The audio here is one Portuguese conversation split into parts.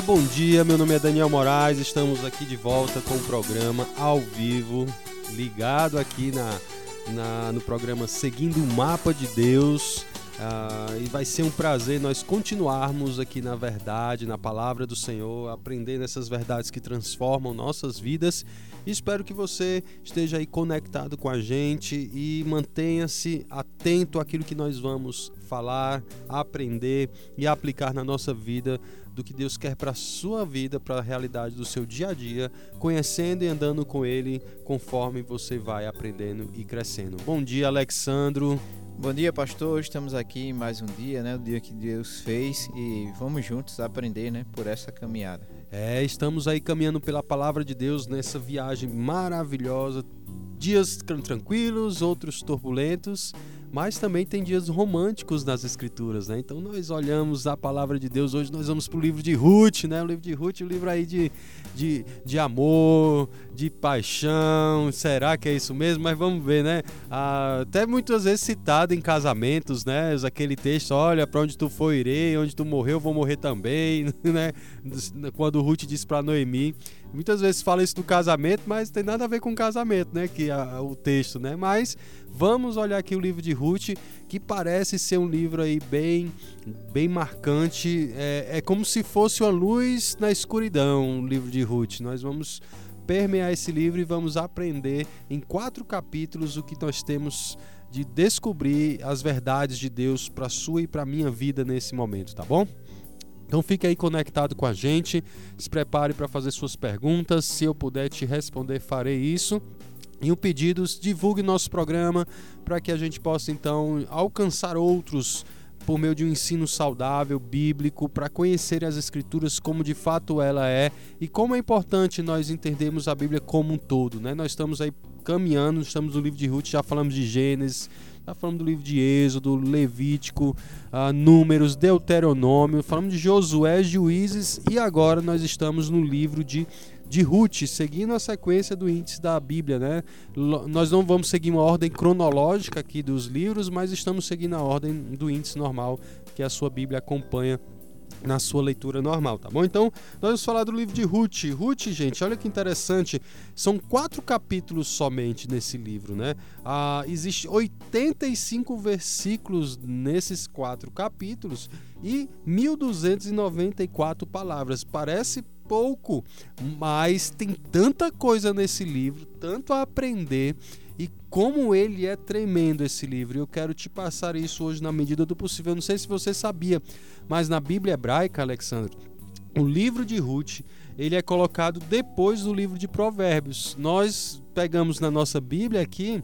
Bom dia. Meu nome é Daniel Moraes. Estamos aqui de volta com o programa ao vivo, ligado aqui na, na no programa Seguindo o Mapa de Deus. Uh, e vai ser um prazer nós continuarmos aqui na verdade, na palavra do Senhor, aprendendo essas verdades que transformam nossas vidas. Espero que você esteja aí conectado com a gente e mantenha-se atento àquilo que nós vamos falar, aprender e aplicar na nossa vida do que Deus quer para a sua vida, para a realidade do seu dia a dia, conhecendo e andando com Ele conforme você vai aprendendo e crescendo. Bom dia, Alexandro. Bom dia, pastor. Estamos aqui em mais um dia, né? O dia que Deus fez e vamos juntos aprender, né? Por essa caminhada. É, estamos aí caminhando pela palavra de Deus nessa viagem maravilhosa. Dias tranquilos, outros turbulentos, mas também tem dias românticos nas escrituras, né? Então nós olhamos a palavra de Deus, hoje nós vamos para o livro de Ruth, né? O livro de Ruth, o livro aí de, de, de amor, de paixão, será que é isso mesmo? Mas vamos ver, né? Ah, até muitas vezes citado em casamentos, né? Aquele texto, olha, para onde tu for irei, onde tu morreu, vou morrer também, né? Quando Ruth disse para Noemi, muitas vezes fala isso do casamento, mas tem nada a ver com casamento, né? Que a, o texto, né? Mas Vamos olhar aqui o livro de Ruth, que parece ser um livro aí bem, bem marcante. É, é como se fosse uma luz na escuridão, o livro de Ruth. Nós vamos permear esse livro e vamos aprender em quatro capítulos o que nós temos de descobrir as verdades de Deus para sua e para minha vida nesse momento, tá bom? Então fique aí conectado com a gente, se prepare para fazer suas perguntas. Se eu puder te responder, farei isso. E o pedidos, divulgue nosso programa para que a gente possa então alcançar outros por meio de um ensino saudável, bíblico, para conhecer as escrituras como de fato ela é e como é importante nós entendermos a Bíblia como um todo, né? Nós estamos aí caminhando, estamos no livro de Ruth, já falamos de Gênesis, já falamos do livro de Êxodo, Levítico, uh, Números, Deuteronômio, falamos de Josué, Juízes e agora nós estamos no livro de de Ruth, seguindo a sequência do índice da Bíblia, né? Nós não vamos seguir uma ordem cronológica aqui dos livros, mas estamos seguindo a ordem do índice normal que a sua Bíblia acompanha na sua leitura normal, tá bom? Então, nós vamos falar do livro de Ruth. Ruth, gente, olha que interessante, são quatro capítulos somente nesse livro, né? Ah, existe 85 versículos nesses quatro capítulos e 1294 palavras. Parece pouco, mas tem tanta coisa nesse livro, tanto a aprender e como ele é tremendo esse livro. Eu quero te passar isso hoje na medida do possível. Eu não sei se você sabia, mas na Bíblia hebraica, Alexandre, o livro de Ruth, ele é colocado depois do livro de Provérbios. Nós pegamos na nossa Bíblia aqui,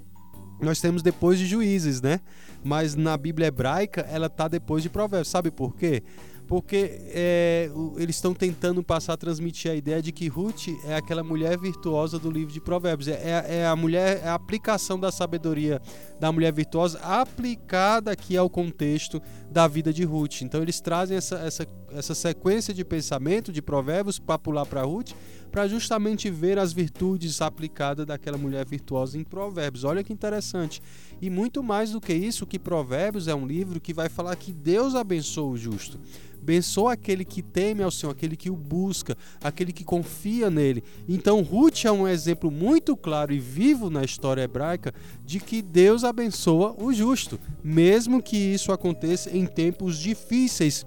nós temos depois de Juízes, né? Mas na Bíblia hebraica ela tá depois de Provérbios. Sabe por quê? Porque é, eles estão tentando passar a transmitir a ideia de que Ruth é aquela mulher virtuosa do livro de Provérbios. É, é, é, a mulher, é a aplicação da sabedoria da mulher virtuosa aplicada aqui ao contexto da vida de Ruth. Então eles trazem essa, essa, essa sequência de pensamento de Provérbios para pular para Ruth, para justamente ver as virtudes aplicadas daquela mulher virtuosa em Provérbios. Olha que interessante. E muito mais do que isso, que Provérbios é um livro que vai falar que Deus abençoa o justo. Abençoa aquele que teme ao Senhor, aquele que o busca, aquele que confia nele. Então, Ruth é um exemplo muito claro e vivo na história hebraica de que Deus abençoa o justo, mesmo que isso aconteça em tempos difíceis,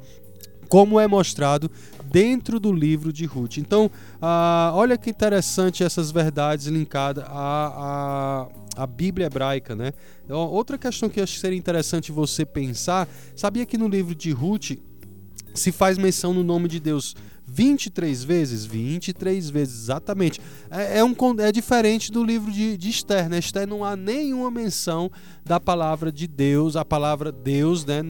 como é mostrado dentro do livro de Ruth. Então, ah, olha que interessante essas verdades linkadas à, à, à Bíblia hebraica, né? Outra questão que eu acho que seria interessante você pensar, sabia que no livro de Ruth se faz menção no nome de Deus 23 vezes? 23 vezes, exatamente. É, é, um, é diferente do livro de, de Esther, né? Esther não há nenhuma menção da palavra de Deus, a palavra Deus, né?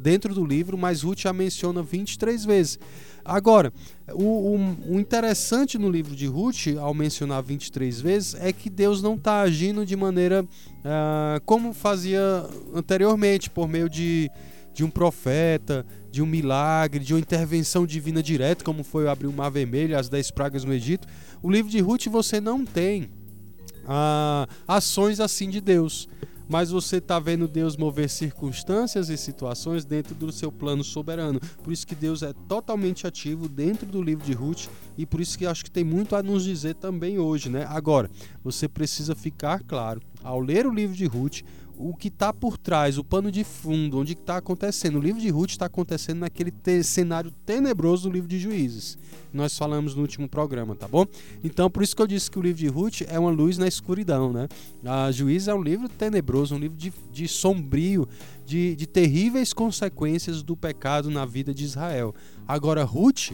Dentro do livro, mas Ruth a menciona 23 vezes. Agora, o, o, o interessante no livro de Ruth, ao mencionar 23 vezes, é que Deus não está agindo de maneira uh, como fazia anteriormente, por meio de, de um profeta, de um milagre, de uma intervenção divina direta, como foi abrir o Mar Vermelho, as dez pragas no Egito. O livro de Ruth você não tem ah, ações assim de Deus. mas você está vendo Deus mover circunstâncias e situações dentro do seu plano soberano. Por isso que Deus é totalmente ativo dentro do livro de Ruth e por isso que acho que tem muito a nos dizer também hoje, né? Agora, você precisa ficar claro ao ler o livro de Ruth o que está por trás, o pano de fundo, onde está acontecendo. O livro de Ruth está acontecendo naquele te cenário tenebroso do livro de Juízes. Nós falamos no último programa, tá bom? Então, por isso que eu disse que o livro de Ruth é uma luz na escuridão, né? A Juízes é um livro tenebroso, um livro de, de sombrio, de, de terríveis consequências do pecado na vida de Israel. Agora, Ruth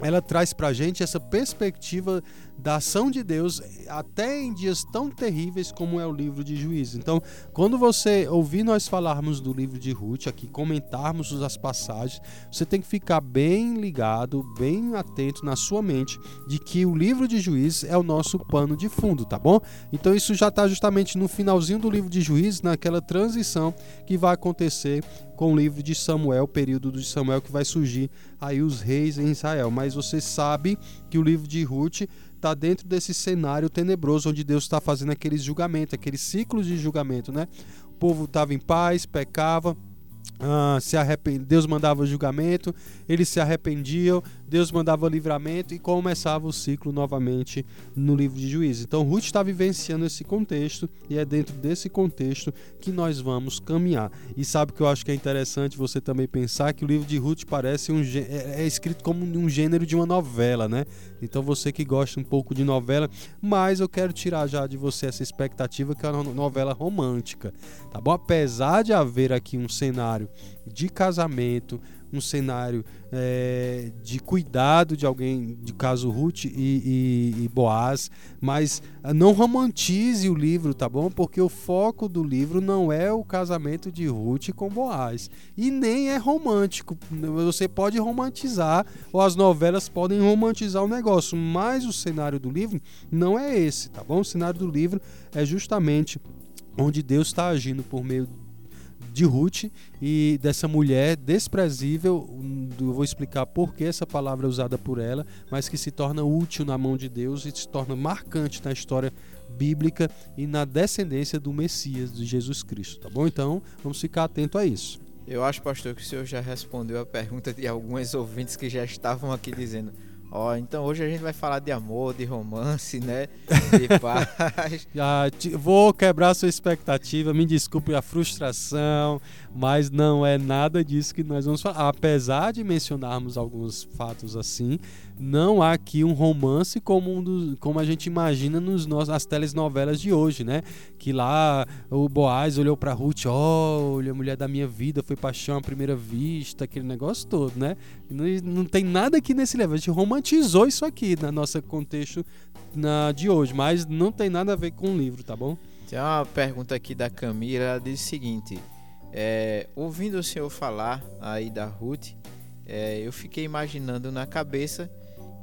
ela traz para gente essa perspectiva da ação de Deus até em dias tão terríveis como é o livro de Juízes. Então, quando você ouvir nós falarmos do livro de Ruth aqui, comentarmos as passagens, você tem que ficar bem ligado, bem atento na sua mente de que o livro de Juízes é o nosso pano de fundo, tá bom? Então, isso já está justamente no finalzinho do livro de Juízes, naquela transição que vai acontecer com o livro de Samuel, o período de Samuel que vai surgir aí os reis em Israel. Mas você sabe que o livro de Ruth está dentro desse cenário tenebroso onde Deus está fazendo aqueles julgamentos, aqueles ciclos de julgamento, né? O povo estava em paz, pecava, ah, se arrepend... Deus mandava julgamento, eles se arrependiam, Deus mandava livramento e começava o ciclo novamente no livro de Juízes. Então Ruth está vivenciando esse contexto e é dentro desse contexto que nós vamos caminhar. E sabe que eu acho que é interessante você também pensar que o livro de Ruth parece um é, é escrito como um gênero de uma novela, né? Então você que gosta um pouco de novela, mas eu quero tirar já de você essa expectativa que é uma novela romântica, tá bom? Apesar de haver aqui um cenário de casamento, um cenário é, de cuidado de alguém, de caso Ruth e, e, e, Boaz, mas ah, não romantize o livro, tá bom? Porque o foco do livro não é o casamento de Ruth com Boaz e nem é romântico. Você pode romantizar ou as novelas podem romantizar o negócio, mas o cenário do livro não é esse, tá bom? O cenário do livro é justamente onde Deus está agindo por meio de Ruth e dessa mulher desprezível. Eu vou explicar por que essa palavra é usada por ela, mas que se torna útil na mão de Deus e se torna marcante na história bíblica e na descendência do Messias, de Jesus Cristo, tá bom? Então, vamos ficar atento a isso. Eu acho, pastor, que o senhor já respondeu a pergunta de alguns ouvintes que já estavam aqui dizendo: Ó, então hoje a gente vai falar de amor, de romance, né? De paz. Já vou quebrar sua expectativa, me desculpe a frustração, mas não é nada disso que nós vamos falar. Apesar de mencionarmos alguns fatos assim, não há aqui um romance como, um dos, como a gente imagina nos nossos, as telenovelas de hoje, né? Que lá o Boaz olhou para Ruth, olha, mulher da minha vida, foi paixão à primeira vista, aquele negócio todo, né? Não, não tem nada aqui nesse livro. A gente romantizou isso aqui no nosso contexto na, de hoje, mas não tem nada a ver com o livro, tá bom? Tem uma pergunta aqui da Camila, ela diz o seguinte: é, ouvindo o senhor falar aí da Ruth, é, eu fiquei imaginando na cabeça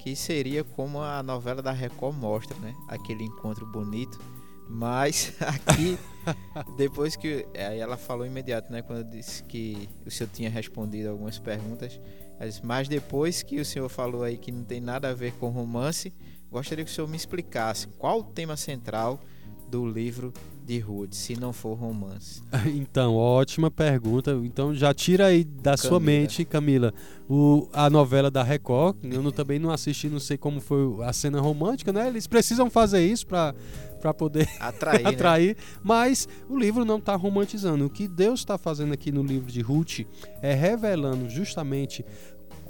que seria como a novela da Record mostra, né? Aquele encontro bonito. Mas aqui, depois que. Aí ela falou imediato, né? Quando eu disse que o senhor tinha respondido algumas perguntas. Disse, mas depois que o senhor falou aí que não tem nada a ver com romance, gostaria que o senhor me explicasse qual o tema central do livro de Ruth, se não for romance? Então, ótima pergunta. Então já tira aí da Camila. sua mente, Camila, o, a novela da Record. Eu não, também não assisti, não sei como foi a cena romântica, né? Eles precisam fazer isso para para poder atrair, atrair né? mas o livro não está romantizando. O que Deus está fazendo aqui no livro de Ruth é revelando justamente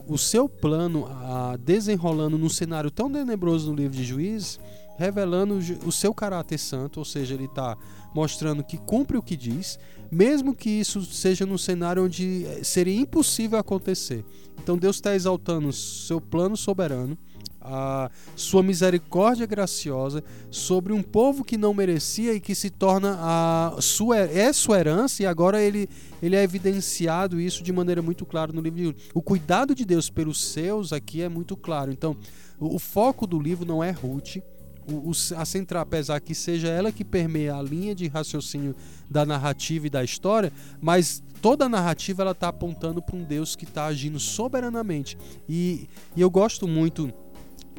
o seu plano, a, desenrolando num cenário tão tenebroso no livro de Juízes, revelando o seu caráter santo, ou seja, ele está mostrando que cumpre o que diz, mesmo que isso seja num cenário onde eh, seria impossível acontecer. Então Deus está exaltando o seu plano soberano, a sua misericórdia graciosa sobre um povo que não merecia e que se torna a sua é sua herança e agora ele ele é evidenciado isso de maneira muito clara no livro. O cuidado de Deus pelos seus aqui é muito claro. Então, o foco do livro não é Ruth, o, a central, apesar que seja ela que permeia a linha de raciocínio da narrativa e da história, mas toda a narrativa ela está apontando para um Deus que está agindo soberanamente. E, e eu gosto muito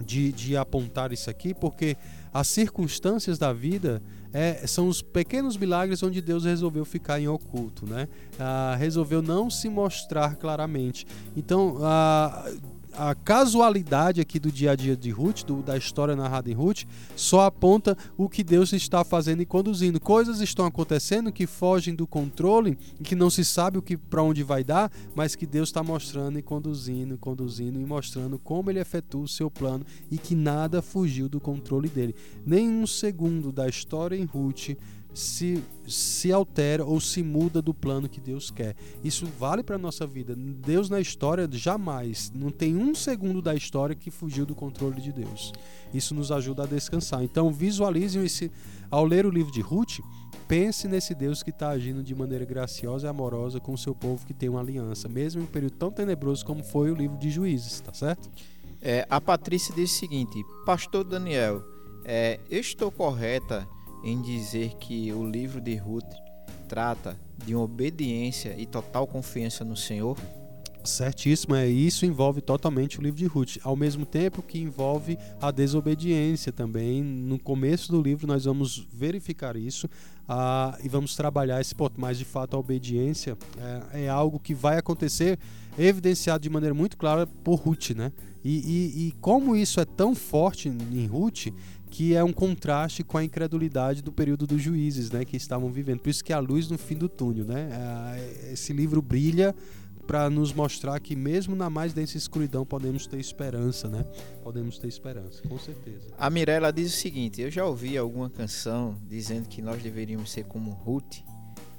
de, de apontar isso aqui, porque as circunstâncias da vida é, são os pequenos milagres onde Deus resolveu ficar em oculto, né? Ah, resolveu não se mostrar claramente. Então, ah, a casualidade aqui do dia a dia de Ruth, do, da história narrada em Ruth, só aponta o que Deus está fazendo e conduzindo. Coisas estão acontecendo que fogem do controle e que não se sabe o que para onde vai dar, mas que Deus está mostrando e conduzindo, conduzindo e mostrando como ele efetua o seu plano e que nada fugiu do controle dele. Nem um segundo da história em Ruth se, se altera ou se muda do plano que Deus quer. Isso vale para a nossa vida. Deus na história jamais, não tem um segundo da história que fugiu do controle de Deus. Isso nos ajuda a descansar. Então visualize esse, ao ler o livro de Ruth, pense nesse Deus que está agindo de maneira graciosa e amorosa com o seu povo que tem uma aliança, mesmo em um período tão tenebroso como foi o livro de Juízes, tá certo? É, a Patrícia diz o seguinte: Pastor Daniel, é, estou correta em dizer que o livro de Ruth trata de uma obediência e total confiança no Senhor? Certíssimo, é isso envolve totalmente o livro de Ruth, ao mesmo tempo que envolve a desobediência também. No começo do livro nós vamos verificar isso e vamos trabalhar esse ponto, mas de fato a obediência é, é, algo que vai acontecer, evidenciado de maneira muito clara por Ruth, né? E, e, e como isso é tão forte em Ruth, que é um contraste com a incredulidade do período dos juízes, né, que estavam vivendo. Por isso que é a luz no fim do túnel, né? É, esse livro brilha para nos mostrar que mesmo na mais densa escuridão podemos ter esperança, né? Podemos ter esperança, com certeza. A Mirella diz o seguinte: eu já ouvi alguma canção dizendo que nós deveríamos ser como Ruth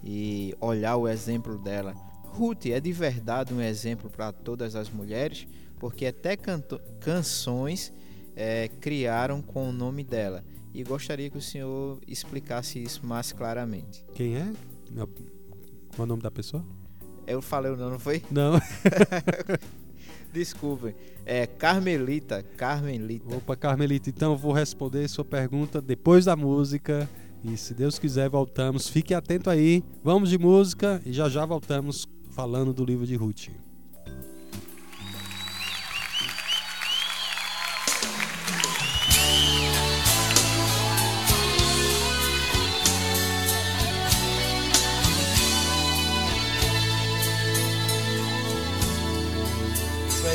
e olhar o exemplo dela. Ruth é de verdade um exemplo para todas as mulheres, porque até canções é, criaram com o nome dela. E gostaria que o senhor explicasse isso mais claramente. Quem é? Qual é o nome da pessoa? Eu falei o nome, não foi? Não. Desculpem. É Carmelita. Carmelita. Opa, Carmelita. Então eu vou responder sua pergunta depois da música. E se Deus quiser, voltamos. Fique atento aí. Vamos de música e já já voltamos falando do livro de Ruth.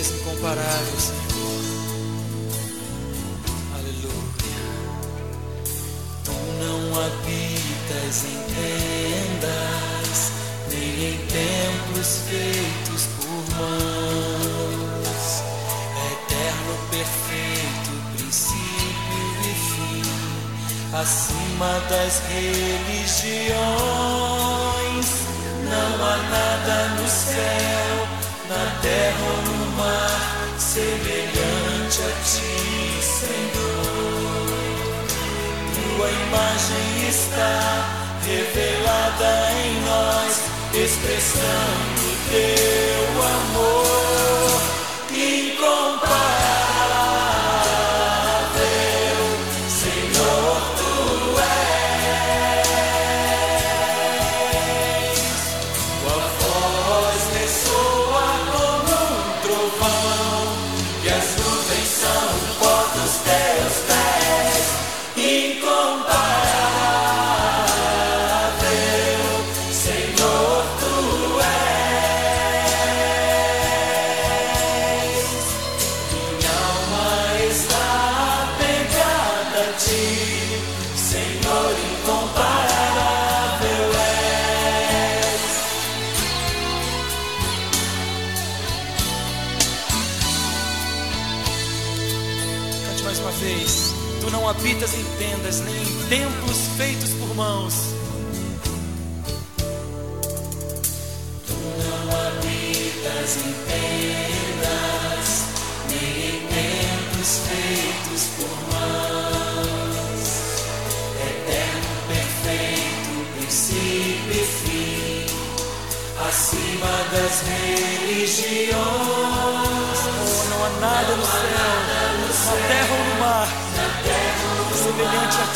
És incomparável, Senhor. Aleluia. Tu não habitas em tendas, nem em templos feitos por mãos. Eterno, perfeito, princípio e fim, acima das religiões. Não há nada no céu, na terra ou no imagem está revelada em nós, expressando teu amor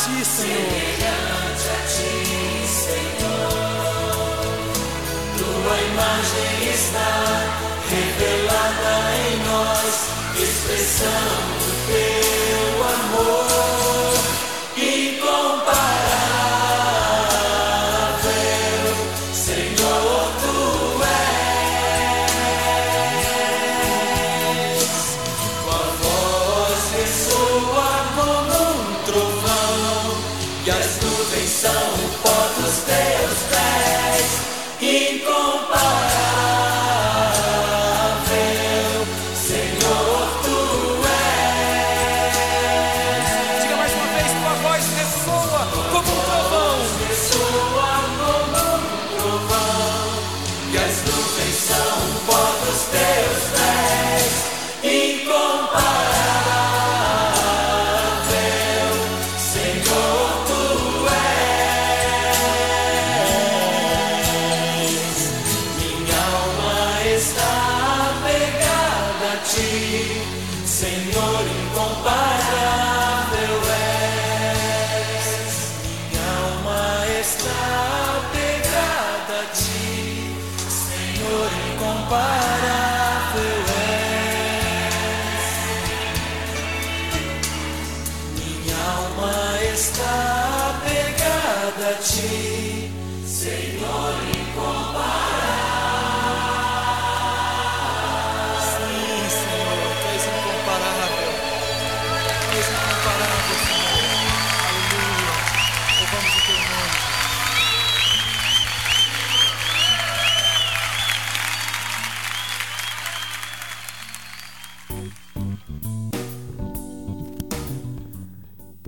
ti, Senhor. Semelhante a ti, Senhor. Tua imagem está revelada em nós, expressando teu amor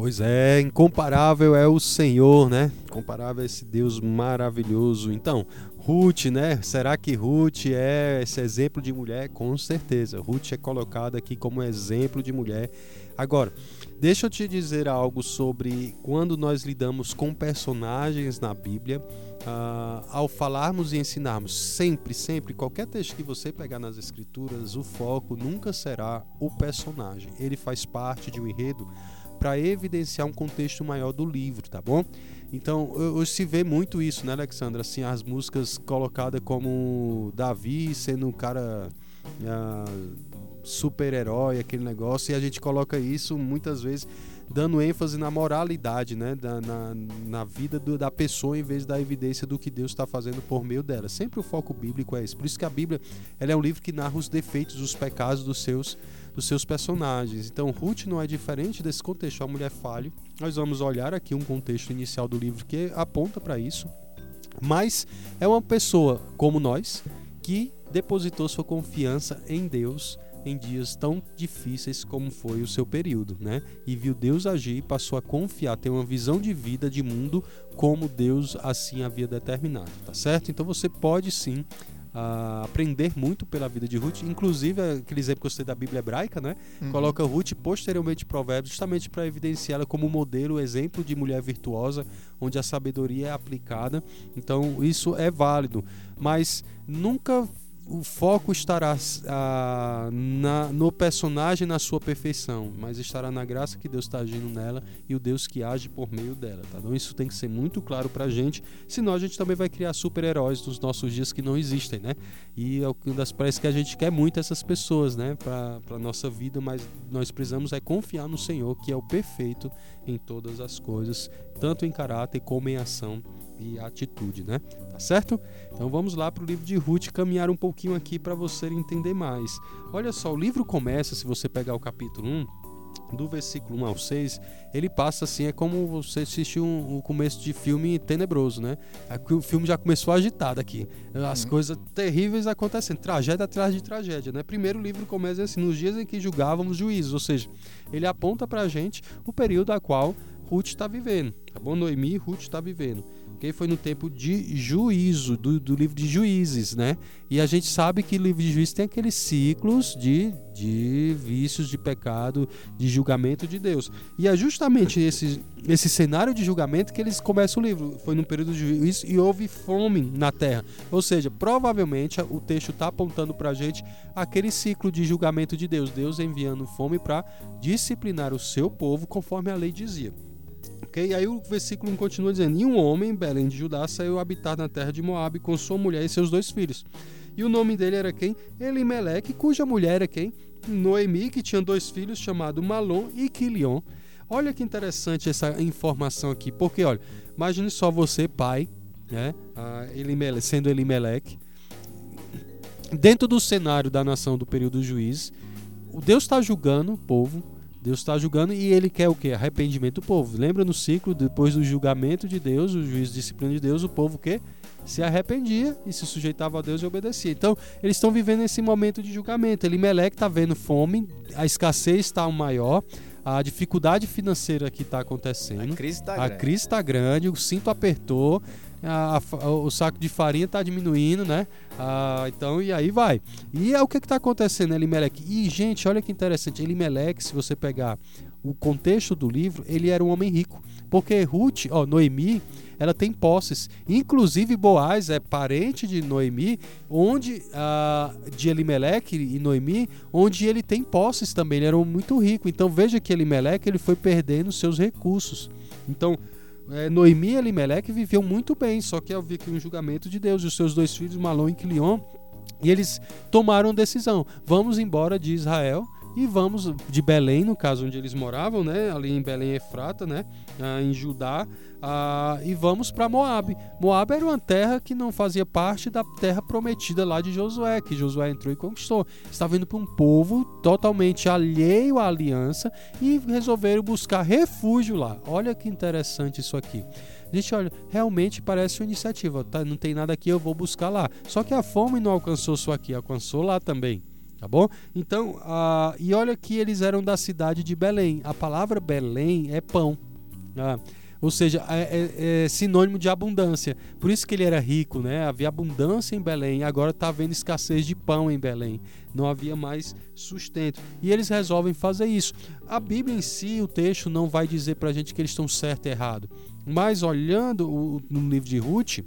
Pois é, incomparável é o Senhor, né? Incomparável é esse Deus maravilhoso. Então, Ruth, né? Será que Ruth é esse exemplo de mulher? Com certeza. Ruth é colocada aqui como exemplo de mulher. Agora, deixa eu te dizer algo sobre quando nós lidamos com personagens na Bíblia. ah, ao falarmos e ensinarmos, sempre, sempre, qualquer texto que você pegar nas Escrituras, o foco nunca será o personagem. Ele faz parte de um enredo para evidenciar um contexto maior do livro, tá bom? Então, hoje se vê muito isso, né, Alexandra? Assim, as músicas colocadas como Davi sendo um cara ah, super-herói, aquele negócio, e a gente coloca isso muitas vezes dando ênfase na moralidade, né, da, na, na vida do- da pessoa em vez da evidência do que Deus está fazendo por meio dela. Sempre o foco bíblico é esse. Por isso que a Bíblia ela é um livro que narra os defeitos, os pecados dos seus dos seus personagens. Então, Ruth não é diferente desse contexto. A mulher falha. Nós vamos olhar aqui um contexto inicial do livro que aponta para isso. Mas é uma pessoa como nós que depositou sua confiança em Deus em dias tão difíceis como foi o seu período, né? E viu Deus agir e passou a confiar, ter uma visão de vida, de mundo, como Deus assim havia determinado, tá certo? Então você pode sim aprender muito pela vida de Ruth, inclusive aquele exemplo que eu citei da Bíblia hebraica, né? Coloca Ruth posteriormente Provérbios, justamente para evidenciá-la como modelo, exemplo de mulher virtuosa, onde a sabedoria é aplicada. Então, isso é válido, mas nunca o foco estará ah, na- no personagem, na sua perfeição, mas estará na graça que Deus está agindo nela e o Deus que age por meio dela. Tá? Então, isso tem que ser muito claro pra gente, senão a gente também vai criar super-heróis nos nossos dias que não existem, né? E é das parece que a gente quer muito essas pessoas, né, para para nossa vida, mas nós precisamos é confiar no Senhor, que é o perfeito em todas as coisas, tanto em caráter como em ação e atitude, né? Tá certo? Então vamos lá para o livro de Ruth caminhar um pouquinho aqui para você entender mais. Olha só, o livro começa, se você pegar o capítulo 1, do versículo 1 ao 6, ele passa assim, é como você assistir um, um começo de filme tenebroso, né? Aqui o filme já começou agitado aqui. As coisas terríveis acontecendo, tragédia atrás de tragédia, né? Primeiro o livro começa assim, nos dias em que julgávamos juízes, ou seja, ele aponta pra gente o período a qual Ruth está vivendo, tá bom? Noemi e Ruth está vivendo. Ok? Foi no tempo de juízo, do, do livro de juízes, né? E a gente sabe que o livro de juízes tem aqueles ciclos de, de vícios, de pecado, de julgamento de Deus. E é justamente esse, esse cenário de julgamento que eles começam o livro. Foi num período de juízo e houve fome na terra. Ou seja, provavelmente o texto está apontando para a gente aquele ciclo de julgamento de Deus. Deus enviando fome para disciplinar o seu povo conforme a lei dizia. Ok? Aí o versículo 1 continua dizendo: E um homem, Belém de Judá, saiu habitar na terra de Moabe com sua mulher e seus dois filhos. E o nome dele era quem? Elimeleque, cuja mulher era quem? Noemi, que tinha dois filhos, chamado Malom e Quilion. Olha que interessante essa informação aqui, porque olha, imagine só você, pai, né? Elimele- sendo Elimeleque, dentro do cenário da nação do período do juiz, o Deus está julgando o povo, Deus está julgando e ele quer o quê? Arrependimento do povo. Lembra no ciclo, depois do julgamento de Deus, o juízo de disciplina de Deus, o povo o quê? Se arrependia e se sujeitava a Deus e obedecia. Então, eles estão vivendo esse momento de julgamento. Elimelec está vendo fome, a escassez está maior, a dificuldade financeira que está acontecendo. A crise está grande. crise está grande, o cinto apertou, a- a- o saco de farinha está diminuindo, né? Ah, então, e aí vai. E é o que está acontecendo, Elimelec? E, gente, olha que interessante. Elimelec, se você pegar o contexto do livro, ele era um homem rico. Porque Ruth, ó, Noemi, ela tem posses. Inclusive, Boaz é parente de Noemi, onde ah, de Elimelec e Noemi, onde ele tem posses também. Ele era um muito rico. Então, veja que Elimelec ele foi perdendo seus recursos. Então, é, Noemi e Elimelec viviam muito bem, só que havia aqui um julgamento de Deus. E os seus dois filhos, Malom e Quilion, e eles tomaram decisão: vamos embora de Israel e vamos de Belém, no caso onde eles moravam, né, ali em Belém Efrata, né, ah, em Judá, ah, e vamos para Moabe. Moabe era uma terra que não fazia parte da terra prometida lá de Josué, que Josué entrou e conquistou. Estava indo para um povo totalmente alheio à aliança e resolveram buscar refúgio lá. Olha que interessante isso aqui. Gente, olha, realmente parece uma iniciativa. Tá? Não tem nada aqui, eu vou buscar lá. Só que a fome não alcançou só aqui, alcançou lá também. Tá bom? Então, ah, e olha que eles eram da cidade de Belém. A palavra Belém é pão. Ah, ou seja, é, é- é sinônimo de abundância. Por isso que ele era rico, né? Havia abundância em Belém. Agora está havendo escassez de pão em Belém. Não havia mais sustento. E eles resolvem fazer isso. A Bíblia em si, o texto, não vai dizer para a gente que eles estão certo e errado. Mas olhando o- no livro de Ruth,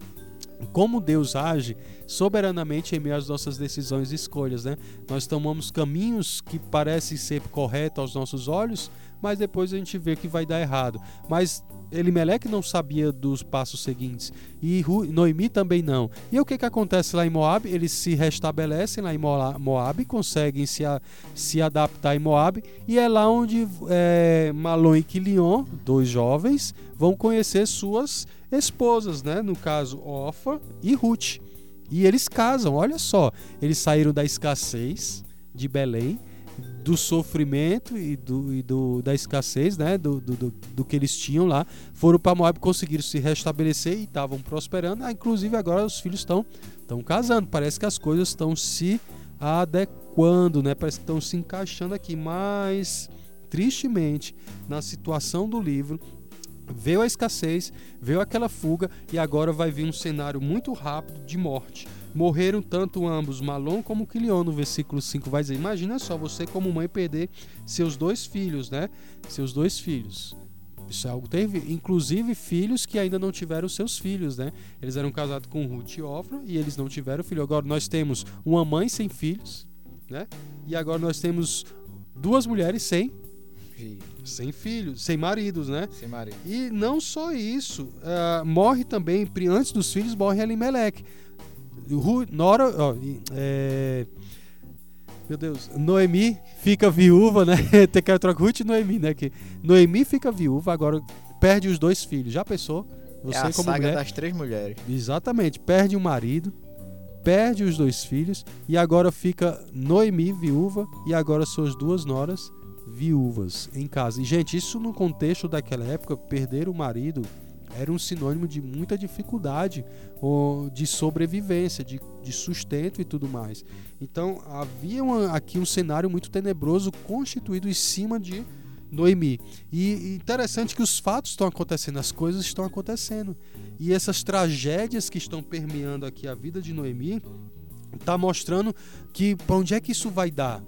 como Deus age soberanamente em meio às nossas decisões e escolhas, né? Nós tomamos caminhos que parecem ser corretos aos nossos olhos, mas depois a gente vê que vai dar errado. Mas Elimelec não sabia dos passos seguintes e Noemi também não. E o que que acontece lá em Moab? Eles se restabelecem lá em Moa- Moab, conseguem se, a- se adaptar em Moab e é lá onde é, Malon e Quilion, dois jovens, vão conhecer suas esposas, né? No caso, Orfa e Ruth. E eles casam, olha só. Eles saíram da escassez de Belém, do sofrimento e, do, e do- da escassez, né? Do, do, do- do que eles tinham lá. Foram para Moab, conseguiram se restabelecer e estavam prosperando. Ah, inclusive agora os filhos estão estão casando. Parece que as coisas estão se adequando, né? Parece que estão se encaixando aqui. Mas, tristemente, na situação do livro, veio a escassez, veio aquela fuga e agora vai vir um cenário muito rápido de morte. Morreram tanto ambos, Malom como Quilion, no versículo 5 vai dizer, imagina só você como mãe perder seus dois filhos, né? Seus dois filhos. Isso é algo terrível. Inclusive filhos que ainda não tiveram seus filhos, né? Eles eram casados com Ruth e Ofra e eles não tiveram filho. Agora nós temos uma mãe sem filhos, né? E agora nós temos duas mulheres sem, Filho, sem filhos, sem maridos, né? Sem marido. E não só isso, ah, morre também, antes dos filhos, morre Elimelec. Ru- Nora, ó, é, meu Deus, Noemi fica viúva, né? Tem que trocar Ruth e Noemi, né? Que Noemi fica viúva, agora perde os dois filhos. Já pensou? Você é a como saga mulher, das três mulheres. Exatamente, perde o marido, perde os dois filhos e agora fica Noemi viúva e agora suas duas noras viúvas em casa. E gente, isso no contexto daquela época, perder o marido era um sinônimo de muita dificuldade de sobrevivência, de, de sustento e tudo mais. Então havia uma- aqui um cenário muito tenebroso constituído em cima de Noemi. E interessante que os fatos estão acontecendo, as coisas estão acontecendo. E essas tragédias que estão permeando aqui a vida de Noemi está mostrando que para onde é que isso vai dar?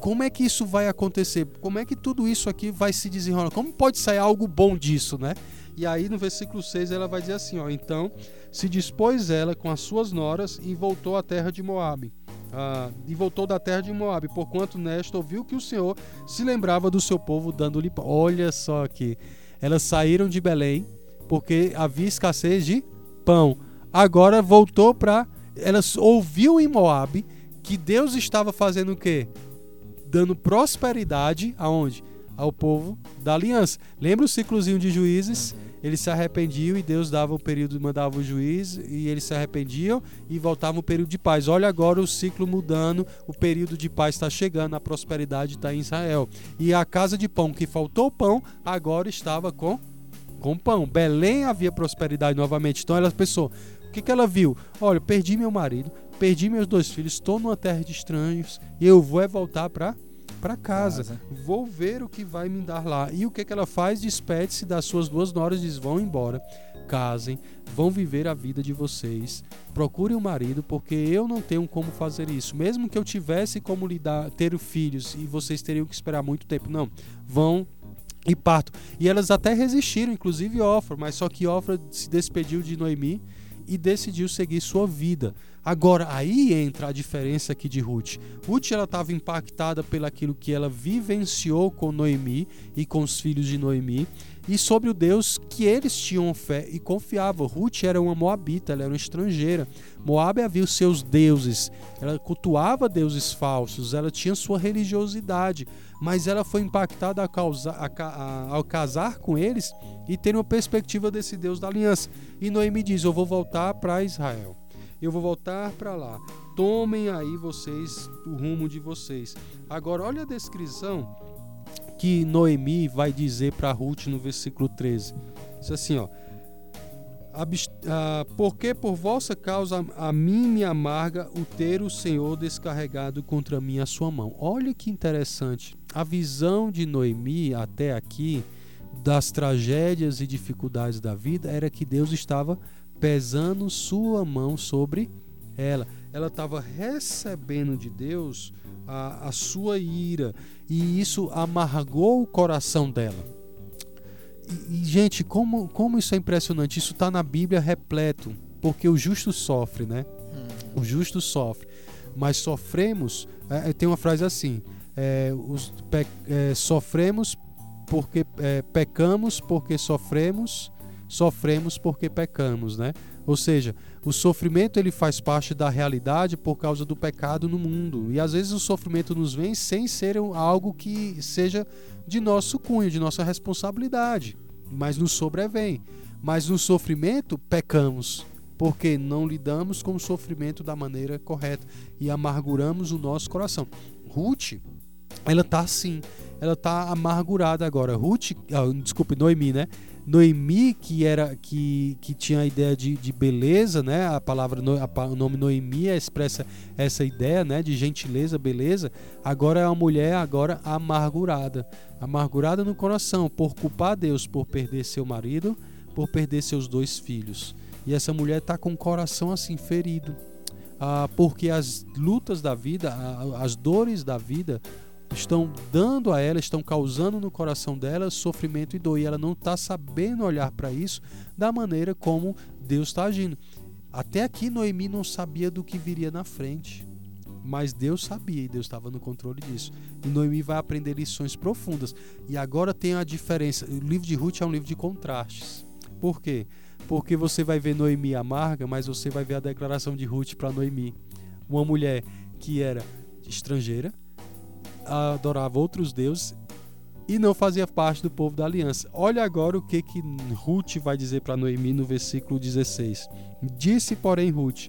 Como é que isso vai acontecer? Como é que tudo isso aqui vai se desenrolar? Como pode sair algo bom disso, né? E aí no versículo 6 ela vai dizer assim, ó, então se dispôs ela com as suas noras e voltou à terra de Moabe. Ah, e voltou da terra de Moabe, porquanto Nesta ouviu que o Senhor se lembrava do seu povo dando-lhe. Olha só aqui. Elas saíram de Belém porque havia escassez de pão. Agora voltou para. Elas ouviu em Moabe que Deus estava fazendo o quê? Dando prosperidade aonde? Ao povo da aliança. Lembra o ciclozinho de juízes? Uhum. Eles se arrependiam e Deus dava o período, mandava o juiz e eles se arrependiam e voltava o período de paz. Olha agora o ciclo mudando, o período de paz está chegando, a prosperidade está em Israel. E a casa de pão que faltou pão, agora estava com, com pão. Belém havia prosperidade novamente. Então ela pensou, o que, que ela viu? Olha, perdi meu marido, perdi meus dois filhos, estou numa terra de estranhos e eu vou é voltar para para casa. Casa. Vou ver o que vai me dar lá. E o que, que ela faz? Despede-se das suas duas noras e diz: vão embora, casem, vão viver a vida de vocês. Procurem um marido, porque eu não tenho como fazer isso. Mesmo que eu tivesse como lidar, ter filhos e vocês teriam que esperar muito tempo. Não, vão e parto. E elas até resistiram, inclusive Ofra, mas só que Ofra se despediu de Noemi e decidiu seguir sua vida. Agora, aí entra a diferença aqui de Ruth. Ruth ela estava impactada pelo aquilo que ela vivenciou com Noemi e com os filhos de Noemi e sobre o Deus que eles tinham fé e confiavam. Ruth era uma moabita, ela era uma estrangeira. Moab havia os seus deuses, ela cultuava deuses falsos, ela tinha sua religiosidade, mas ela foi impactada ao, causar, ao casar com eles e ter uma perspectiva desse Deus da aliança. E Noemi diz: Eu vou voltar para Israel eu vou voltar para lá. Tomem aí vocês o rumo de vocês. Agora, olha a descrição que Noemi vai dizer para Ruth no versículo 13. Diz assim, ó. Ah, porque por vossa causa a mim me amarga o ter o Senhor descarregado contra mim a sua mão. Olha que interessante. A visão de Noemi até aqui das tragédias e dificuldades da vida era que Deus estava pesando sua mão sobre ela. Ela estava recebendo de Deus a, a sua ira e isso amargou o coração dela. E, e, gente, como, como isso é impressionante! Isso está na Bíblia repleto, porque o justo sofre, né? Hum. O justo sofre, mas sofremos. É, tem uma frase assim: é, os, pe, é, sofremos porque é, pecamos porque sofremos sofremos porque pecamos, né? Ou seja, o sofrimento ele faz parte da realidade por causa do pecado no mundo. E às vezes o sofrimento nos vem sem ser algo que seja de nosso cunho, de nossa responsabilidade, mas nos sobrevém. Mas no sofrimento pecamos, porque não lidamos com o sofrimento da maneira correta e amarguramos o nosso coração. Ruth, ela tá assim, ela tá amargurada agora. Ruth, ah, desculpe, Noemi, né? Noemi, que era que, que tinha a ideia de, de beleza, né? A palavra a, o nome Noemi expressa essa ideia, né, de gentileza, beleza. Agora é uma mulher agora amargurada, amargurada no coração por culpar Deus por perder seu marido, por perder seus dois filhos. E essa mulher está com o coração assim ferido, ah, porque as lutas da vida, as dores da vida estão dando a ela, estão causando no coração dela sofrimento e dor, e ela não está sabendo olhar para isso da maneira como Deus está agindo. Até aqui Noemi não sabia do que viria na frente, mas Deus sabia e Deus estava no controle disso. E Noemi vai aprender lições profundas. E agora tem a diferença. O livro de Ruth é um livro de contrastes. Por quê? Porque você vai ver Noemi amarga, mas você vai ver a declaração de Ruth para Noemi, uma mulher que era estrangeira, adorava outros deuses e não fazia parte do povo da aliança. Olha agora o que que Ruth vai dizer para Noemi no versículo 16. Disse, porém, Ruth: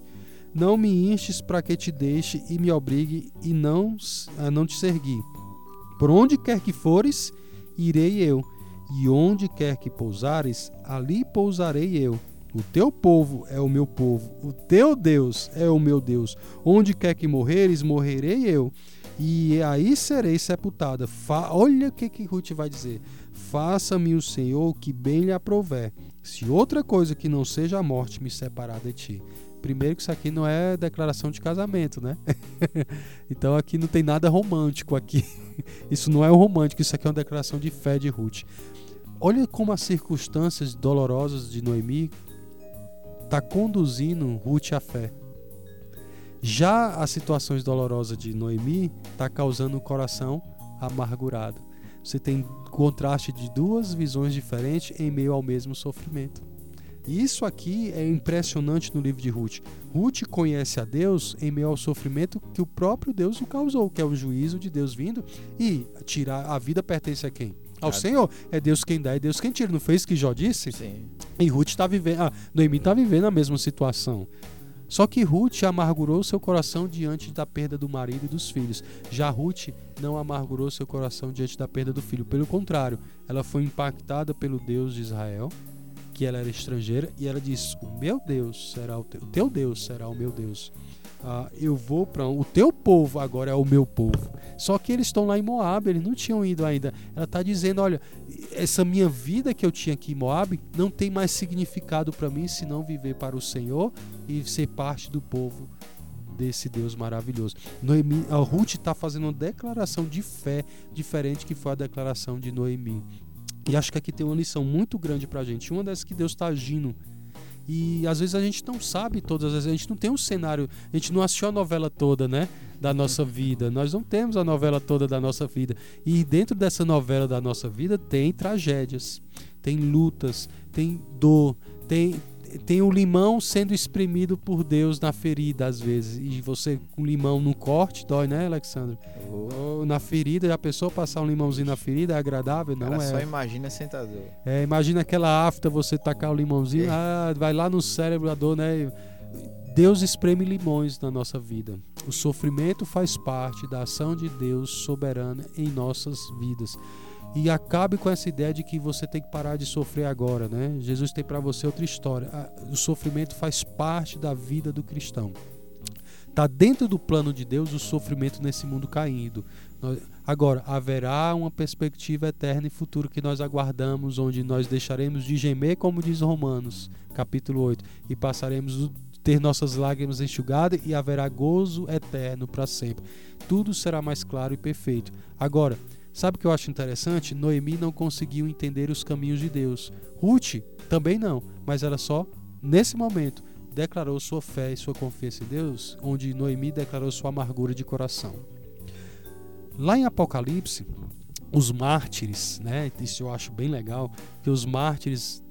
Não me instes para que te deixe e me obrigue e não a não te seguir. Por onde quer que fores, irei eu, e onde quer que pousares, ali pousarei eu. O teu povo é o meu povo, o teu Deus é o meu Deus. Onde quer que morreres, morrerei eu e aí serei sepultada. Fa Olha o que, que Ruth vai dizer: Faça-me o Senhor que bem lhe aprouver, se outra coisa que não seja a morte me separar de ti. Primeiro que isso aqui não é declaração de casamento, né? então aqui não tem nada romântico aqui. Isso não é o romântico, isso aqui é uma declaração de fé de Ruth. Olha como as circunstâncias dolorosas de Noemi tá conduzindo Ruth à fé. Já as situações dolorosas de Noemi está causando o coração amargurado. Você tem contraste de duas visões diferentes em meio ao mesmo sofrimento. E isso aqui é impressionante no livro de Ruth. Ruth conhece a Deus em meio ao sofrimento que o próprio Deus o causou, que é o juízo de Deus vindo e tirar a vida pertence a quem? Ao Senhor. É Deus quem dá, é Deus quem tira. Não foi isso que Jó disse? Sim. E Ruth está vivendo, ah, Noemi está vivendo a mesma situação. Só que Ruth amargurou seu coração diante da perda do marido e dos filhos. Já Ruth não amargurou seu coração diante da perda do filho. Pelo contrário, ela foi impactada pelo Deus de Israel, que ela era estrangeira, e ela disse: O meu Deus será o teu, o teu Deus será o meu Deus. Ah, eu vou para o teu povo agora é o meu povo. Só que eles estão lá em Moab, eles não tinham ido ainda. Ela está dizendo: olha, essa minha vida que eu tinha aqui em Moab não tem mais significado para mim senão viver para o Senhor e ser parte do povo desse Deus maravilhoso. Noemi, a Ruth está fazendo uma declaração de fé diferente que foi a declaração de Noemi. E acho que aqui tem uma lição muito grande para a gente. Uma das que Deus está agindo. E às vezes a gente não sabe todas as a gente não tem um cenário, a gente não assistiu a novela toda, né? Da nossa vida. Nós não temos a novela toda da nossa vida. E dentro dessa novela da nossa vida tem tragédias, tem lutas, tem dor, tem, tem o limão sendo espremido por Deus na ferida, às vezes. E você com limão no corte dói, né, Alexandre? Ou na ferida, a pessoa passar um limãozinho na ferida é agradável? Não Cara, é. só imagina sentador. É, imagina aquela afta, você tacar o limãozinho, É. ah, vai lá no cérebro a dor, né? Deus espreme limões na nossa vida. O sofrimento faz parte da ação de Deus soberana em nossas vidas. E acabe com essa ideia de que você tem que parar de sofrer agora, né? Jesus tem para você outra história. Ah, O sofrimento faz parte da vida do cristão. Tá dentro do plano de Deus o sofrimento nesse mundo. Nós- Agora, haverá uma perspectiva eterna e futura que nós aguardamos, onde nós deixaremos de gemer, como diz Romanos, capítulo 8, e passaremos a ter nossas lágrimas enxugadas e haverá gozo eterno para sempre. Tudo será mais claro e perfeito. Agora, sabe o que eu acho interessante? Noemi não conseguiu entender os caminhos de Deus. Ruth também não, mas ela só, nesse momento, declarou sua fé e sua confiança em Deus, onde Noemi declarou sua amargura de coração. Lá em Apocalipse, os mártires, né? Isso eu acho bem legal, que os mártires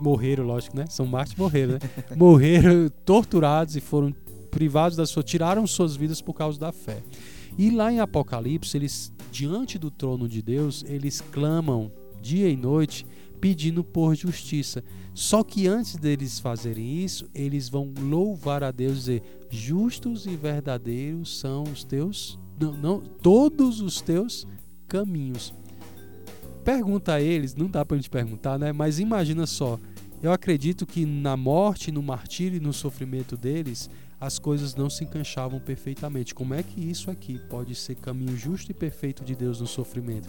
morreram, lógico, né? São mártires morreram, né? morreram torturados e foram privados da sua, tiraram suas vidas por causa da fé. E lá em Apocalipse, eles diante do trono de Deus, eles clamam dia e noite pedindo por justiça. Só que antes deles fazerem isso, eles vão louvar a Deus e dizer: justos e verdadeiros são os teus, não, não, todos os teus caminhos. Pergunta a eles, não dá pra gente perguntar, né? Mas imagina só. Eu acredito que na morte, no martírio e no sofrimento deles, as coisas não se encaixavam perfeitamente. Como é que isso aqui pode ser caminho justo e perfeito de Deus no sofrimento?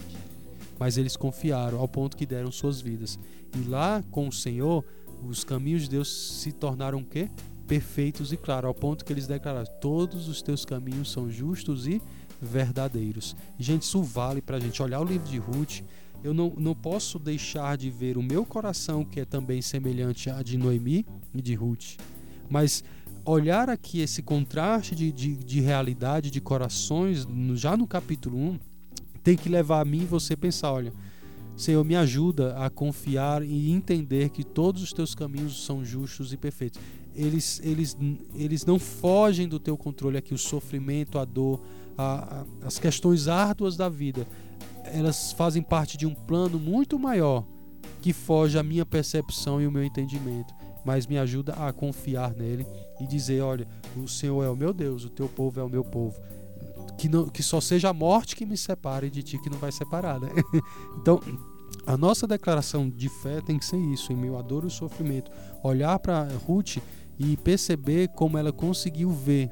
Mas eles confiaram ao ponto que deram suas vidas. E lá com o Senhor, os caminhos de Deus se tornaram o quê? Perfeitos e claros, ao ponto que eles declararam: todos os teus caminhos são justos e verdadeiros. Gente, isso vale pra gente olhar o livro de Ruth. Eu não, não posso deixar de ver o meu coração, que é também semelhante a de Noemi e de Ruth. Mas olhar aqui esse contraste de, de, de realidade, de corações, no- já no capítulo 1, tem que levar a mim e você pensar: olha, Senhor, me ajuda a confiar e entender que todos os teus caminhos são justos e perfeitos. Eles, eles, eles não fogem do teu controle aqui, o sofrimento, a dor, a- a- as questões árduas da vida. Elas fazem parte de um plano muito maior que foge à minha percepção e o meu entendimento, mas me ajuda a confiar nele e dizer: olha, o Senhor é o meu Deus, o teu povo é o meu povo. Que, não, que só seja a morte que me separe de ti, que não vai separar, né? Então, a nossa declaração de fé tem que ser isso, em meio dor e sofrimento. Olhar para Ruth e perceber como ela conseguiu ver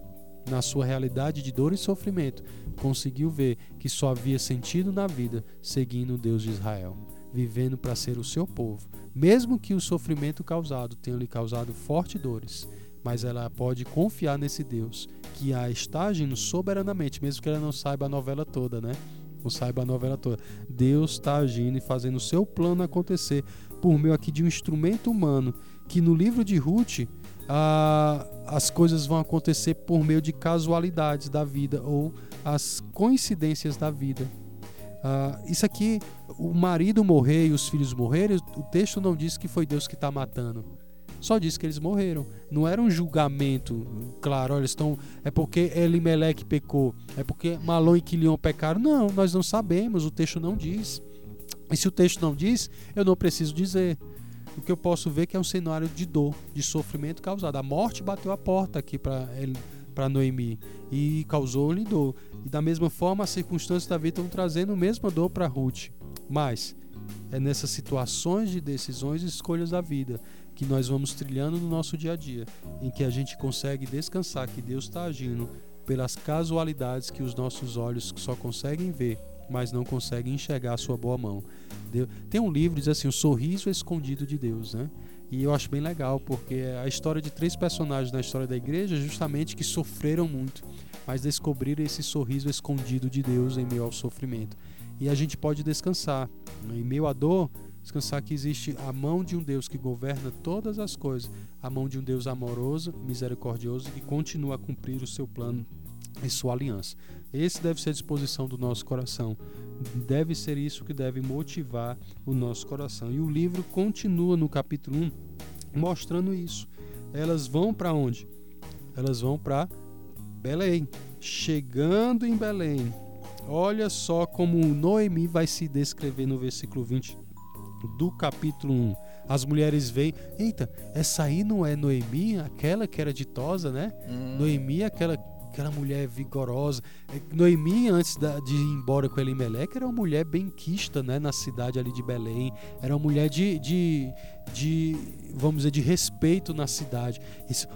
na sua realidade de dor e sofrimento, conseguiu ver que só havia sentido na vida seguindo o Deus de Israel, vivendo para ser o seu povo. Mesmo que o sofrimento causado tenha lhe causado fortes dores, mas ela pode confiar nesse Deus que a está agindo soberanamente, mesmo que ela não saiba a novela toda, né? Não saiba a novela toda. Deus está agindo e fazendo o seu plano acontecer por meio aqui de um instrumento humano que no livro de Ruth ah, as coisas vão acontecer por meio de casualidades da vida ou as coincidências da vida. Ah, isso aqui, o marido morrer e os filhos morrerem, o texto não diz que foi Deus que está matando. Só diz que eles morreram. Não era um julgamento, claro, olha, estão. É porque Elimelec pecou, é porque Malon e Quilion pecaram. Não, nós não sabemos, o texto não diz. E se o texto não diz, eu não preciso dizer. O que eu posso ver é que é um cenário de dor, de sofrimento causado. A morte bateu a porta aqui para para Noemi e causou-lhe dor. E da mesma forma, as circunstâncias da vida estão trazendo a mesma dor para Ruth. Mas é nessas situações de decisões e escolhas da vida que nós vamos trilhando no nosso dia a dia, em que a gente consegue descansar que Deus está agindo pelas casualidades que os nossos olhos só conseguem ver, mas não conseguem enxergar a sua boa mão. Tem um livro que diz assim, o sorriso escondido de Deus, né? E eu acho bem legal, porque é a história de três personagens na história da igreja, justamente que sofreram muito, mas descobriram esse sorriso escondido de Deus em meio ao sofrimento. E a gente pode descansar, em meio à dor, descansar que existe a mão de um Deus que governa todas as coisas, a mão de um Deus amoroso, misericordioso, que continua a cumprir o seu plano e sua aliança. Esse deve ser a disposição do nosso coração. Deve ser isso que deve motivar o nosso coração. E o livro continua no capítulo 1 mostrando isso. Elas vão para onde? Elas vão para Belém. Chegando em Belém, olha só como Noemi vai se descrever no versículo 20 do capítulo 1. As mulheres veem, eita, essa aí não é Noemi, aquela que era ditosa, né? Hum. Noemi, aquela aquela mulher vigorosa. É, Noemi, antes de ir embora com Elimelec, era uma mulher bem quista né, na cidade ali de Belém. Era uma mulher de, de, de vamos dizer, de respeito na cidade. Isso,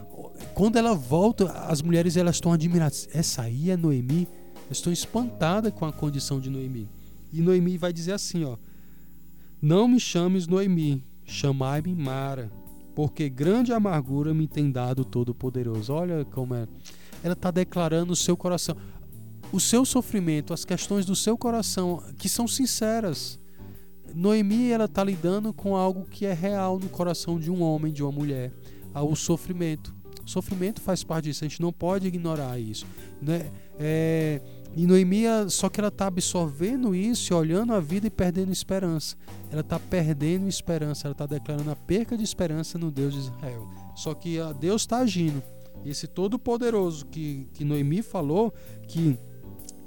quando ela volta, as mulheres elas estão admiradas. Essa aí é Noemi? Eu estou espantada com a condição de Noemi. E Noemi vai dizer assim, ó: Não me chames Noemi, chamai-me Mara, porque grande amargura me tem dado Todo-Poderoso. Olha como é ela está declarando o seu coração. O seu sofrimento, as questões do seu coração, que são sinceras. Noemi ela está lidando com algo que é real no coração de um homem, de uma mulher, o sofrimento. O sofrimento faz parte disso, a gente não pode ignorar isso. Né? É, e Noemi, só que ela está absorvendo isso, olhando a vida e perdendo esperança. Ela está perdendo esperança, ela está declarando a perca de esperança no Deus de Israel. Só que Deus está agindo esse todo-poderoso que, que Noemi falou, que,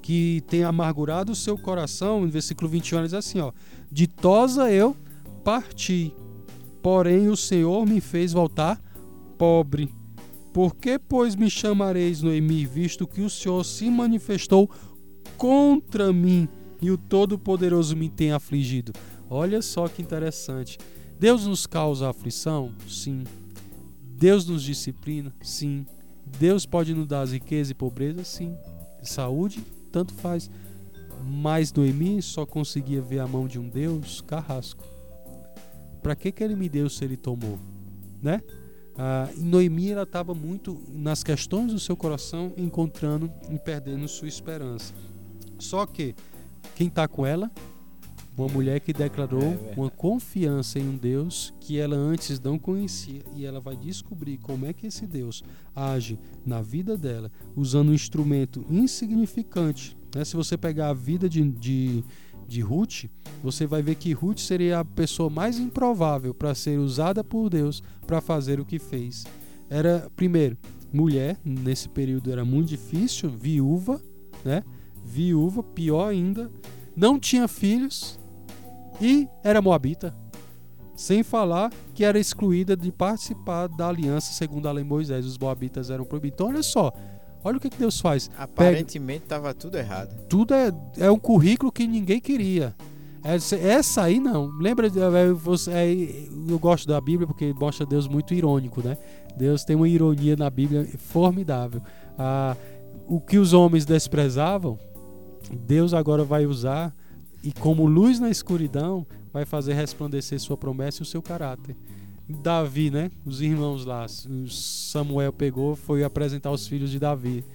que tem amargurado o seu coração, no versículo 21 diz assim: ó, Ditosa eu parti, porém o Senhor me fez voltar pobre. Por que, pois, me chamareis, Noemi, visto que o Senhor se manifestou contra mim e o Todo-Poderoso me tem afligido? Olha só que interessante. Deus nos causa aflição? Sim. Deus nos disciplina? Sim. Deus pode nos dar as riquezas e pobreza? Sim. Saúde? Tanto faz. Mas Noemi só conseguia ver a mão de um Deus carrasco. Para que, que ele me deu se ele tomou? Né? Ah, Noemi estava muito nas questões do seu coração encontrando e perdendo sua esperança. Só que quem está com ela uma mulher que declarou é uma confiança em um Deus que ela antes não conhecia e ela vai descobrir como é que esse Deus age na vida dela usando um instrumento insignificante. Né? Se você pegar a vida de, de, de Ruth, você vai ver que Ruth seria a pessoa mais improvável para ser usada por Deus para fazer o que fez. Era, primeiro, mulher, nesse período era muito difícil, viúva, né? Viúva, pior ainda, não tinha filhos, e era moabita. Sem falar que era excluída de participar da aliança segundo a lei Moisés. Os moabitas eram proibidos. Então, olha só. Olha o que, que Deus faz. Aparentemente estava tudo errado. Tudo é, é um currículo que ninguém queria. Essa, aí não. Lembra? É, você, é, eu gosto da Bíblia porque mostra Deus muito irônico, né? Deus tem uma ironia na Bíblia formidável. Ah, o que os homens desprezavam, Deus agora vai usar e como luz na escuridão, vai fazer resplandecer sua promessa e o seu caráter. Davi, né? Os irmãos lá, Samuel pegou, foi apresentar os filhos de Davi.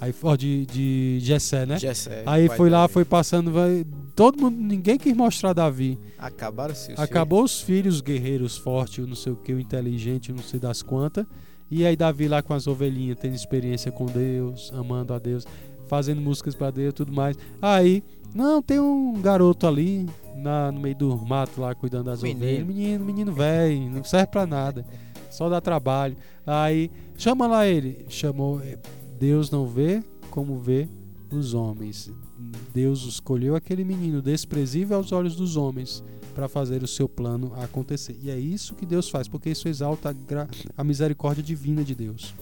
Aí ó, de, de Jessé, né? Jessé, Aí foi lá, foi passando, vai, todo mundo, ninguém quis mostrar Davi. Acabaram -se Acabou filhos. os filhos guerreiros fortes, não sei o que, o inteligente, não sei das quantas. E aí Davi lá com as ovelhinhas, tendo experiência com Deus, amando a Deus, fazendo músicas para Deus, tudo mais. Aí não, tem um garoto ali na, no meio do mato lá cuidando das menino. ovelhas. Menino, menino velho, não serve pra nada. só dá trabalho. Aí, chama lá ele. Chamou. Deus não vê como vê os homens. Deus escolheu aquele menino desprezível aos olhos dos homens para fazer o seu plano acontecer. E é isso que Deus faz, porque isso exalta a, a misericórdia divina de Deus.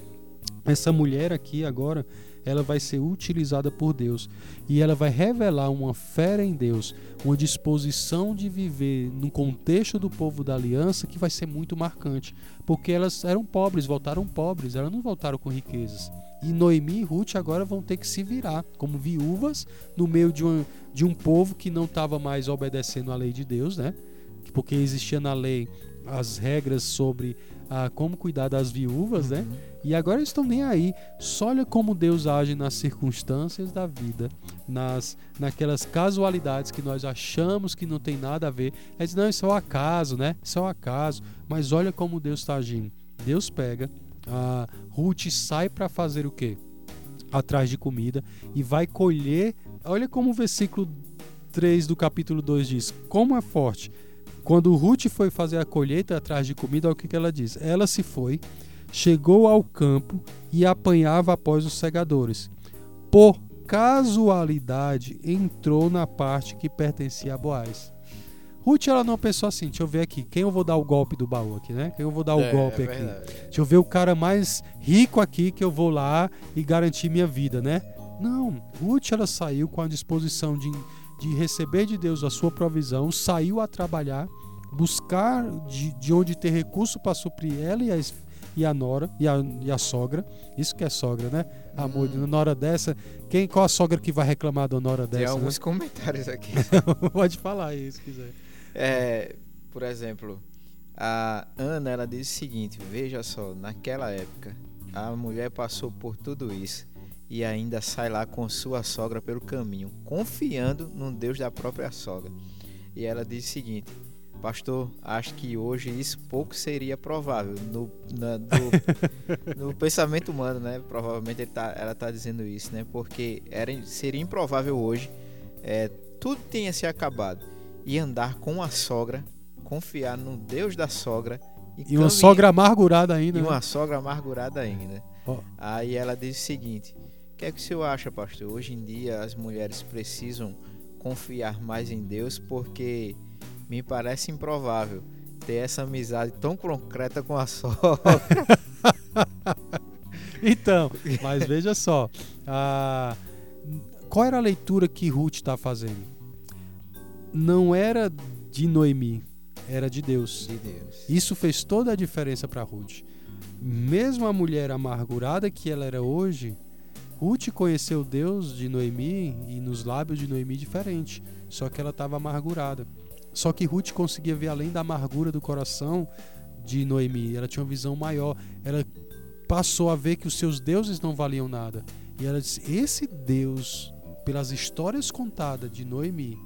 Essa mulher aqui agora, ela vai ser utilizada por Deus e ela vai revelar uma fé em Deus, uma disposição de viver no contexto do povo da aliança que vai ser muito marcante, porque elas eram pobres, voltaram pobres, elas não voltaram com riquezas. E Noemi e Ruth agora vão ter que se virar como viúvas no meio de um, de um povo que não estava mais obedecendo à lei de Deus, né? Porque existia na lei as regras sobre como cuidar das viúvas, né? Uhum. E agora eles estão nem aí. Só olha como Deus age nas circunstâncias da vida, nas naquelas casualidades que nós achamos que não tem nada a ver. É dizer, não, isso é o um acaso, né? Isso é o um acaso. Mas olha como Deus está agindo. Deus pega, a Ruth sai para fazer o quê? Atrás de comida e vai colher. Olha como o versículo 3 do capítulo 2 diz: Como é forte quando Ruth foi fazer a colheita atrás de comida, olha o que, que ela diz. Ela se foi, chegou ao campo e apanhava após os segadores. Por casualidade, entrou na parte que pertencia a Boaz. Ruth ela não pensou assim, deixa eu ver aqui, quem eu vou dar o golpe do baú aqui, né? Quem eu vou dar é, o golpe é aqui? Deixa eu ver o cara mais rico aqui que eu vou lá e garantir minha vida, né? Não, Ruth ela saiu com a disposição de, de receber de Deus a sua provisão, saiu a trabalhar buscar de, de onde ter recurso para suprir ela e a, e a nora e a, e a sogra. Isso que é sogra, né? Amor, hum. na hora dessa, quem qual a sogra que vai reclamar da nora dessa? Tem alguns né? comentários aqui. Pode falar aí, se quiser. É, por exemplo, a Ana ela diz o seguinte: veja só, naquela época a mulher passou por tudo isso e ainda sai lá com sua sogra pelo caminho, confiando no Deus da própria sogra. E ela diz o seguinte: Pastor, acho que hoje isso pouco seria provável no, na, do, no pensamento humano, né? Provavelmente tá, ela está dizendo isso, né? Porque era, seria improvável hoje é, tudo tenha se acabado e andar com a sogra, confiar no Deus da sogra e, e uma sogra amargurada ainda. E né? uma sogra amargurada ainda. Oh. Aí ela diz o seguinte: que é que o senhor acha, pastor? Hoje em dia as mulheres precisam confiar mais em Deus porque me parece improvável ter essa amizade tão concreta com a sogra. então, mas veja só, a... qual era a leitura que Ruth está fazendo? Não era de Noemi, era de Deus. De Deus. Isso fez toda a diferença para Ruth. Mesmo a mulher amargurada que ela era hoje, Ruth conheceu Deus de Noemi e nos lábios de Noemi diferente, só que ela estava amargurada. Só que Ruth conseguia ver além da amargura do coração de Noemi. Ela tinha uma visão maior. Ela passou a ver que os seus deuses não valiam nada. E ela disse: Esse Deus, pelas histórias contadas de Noemi,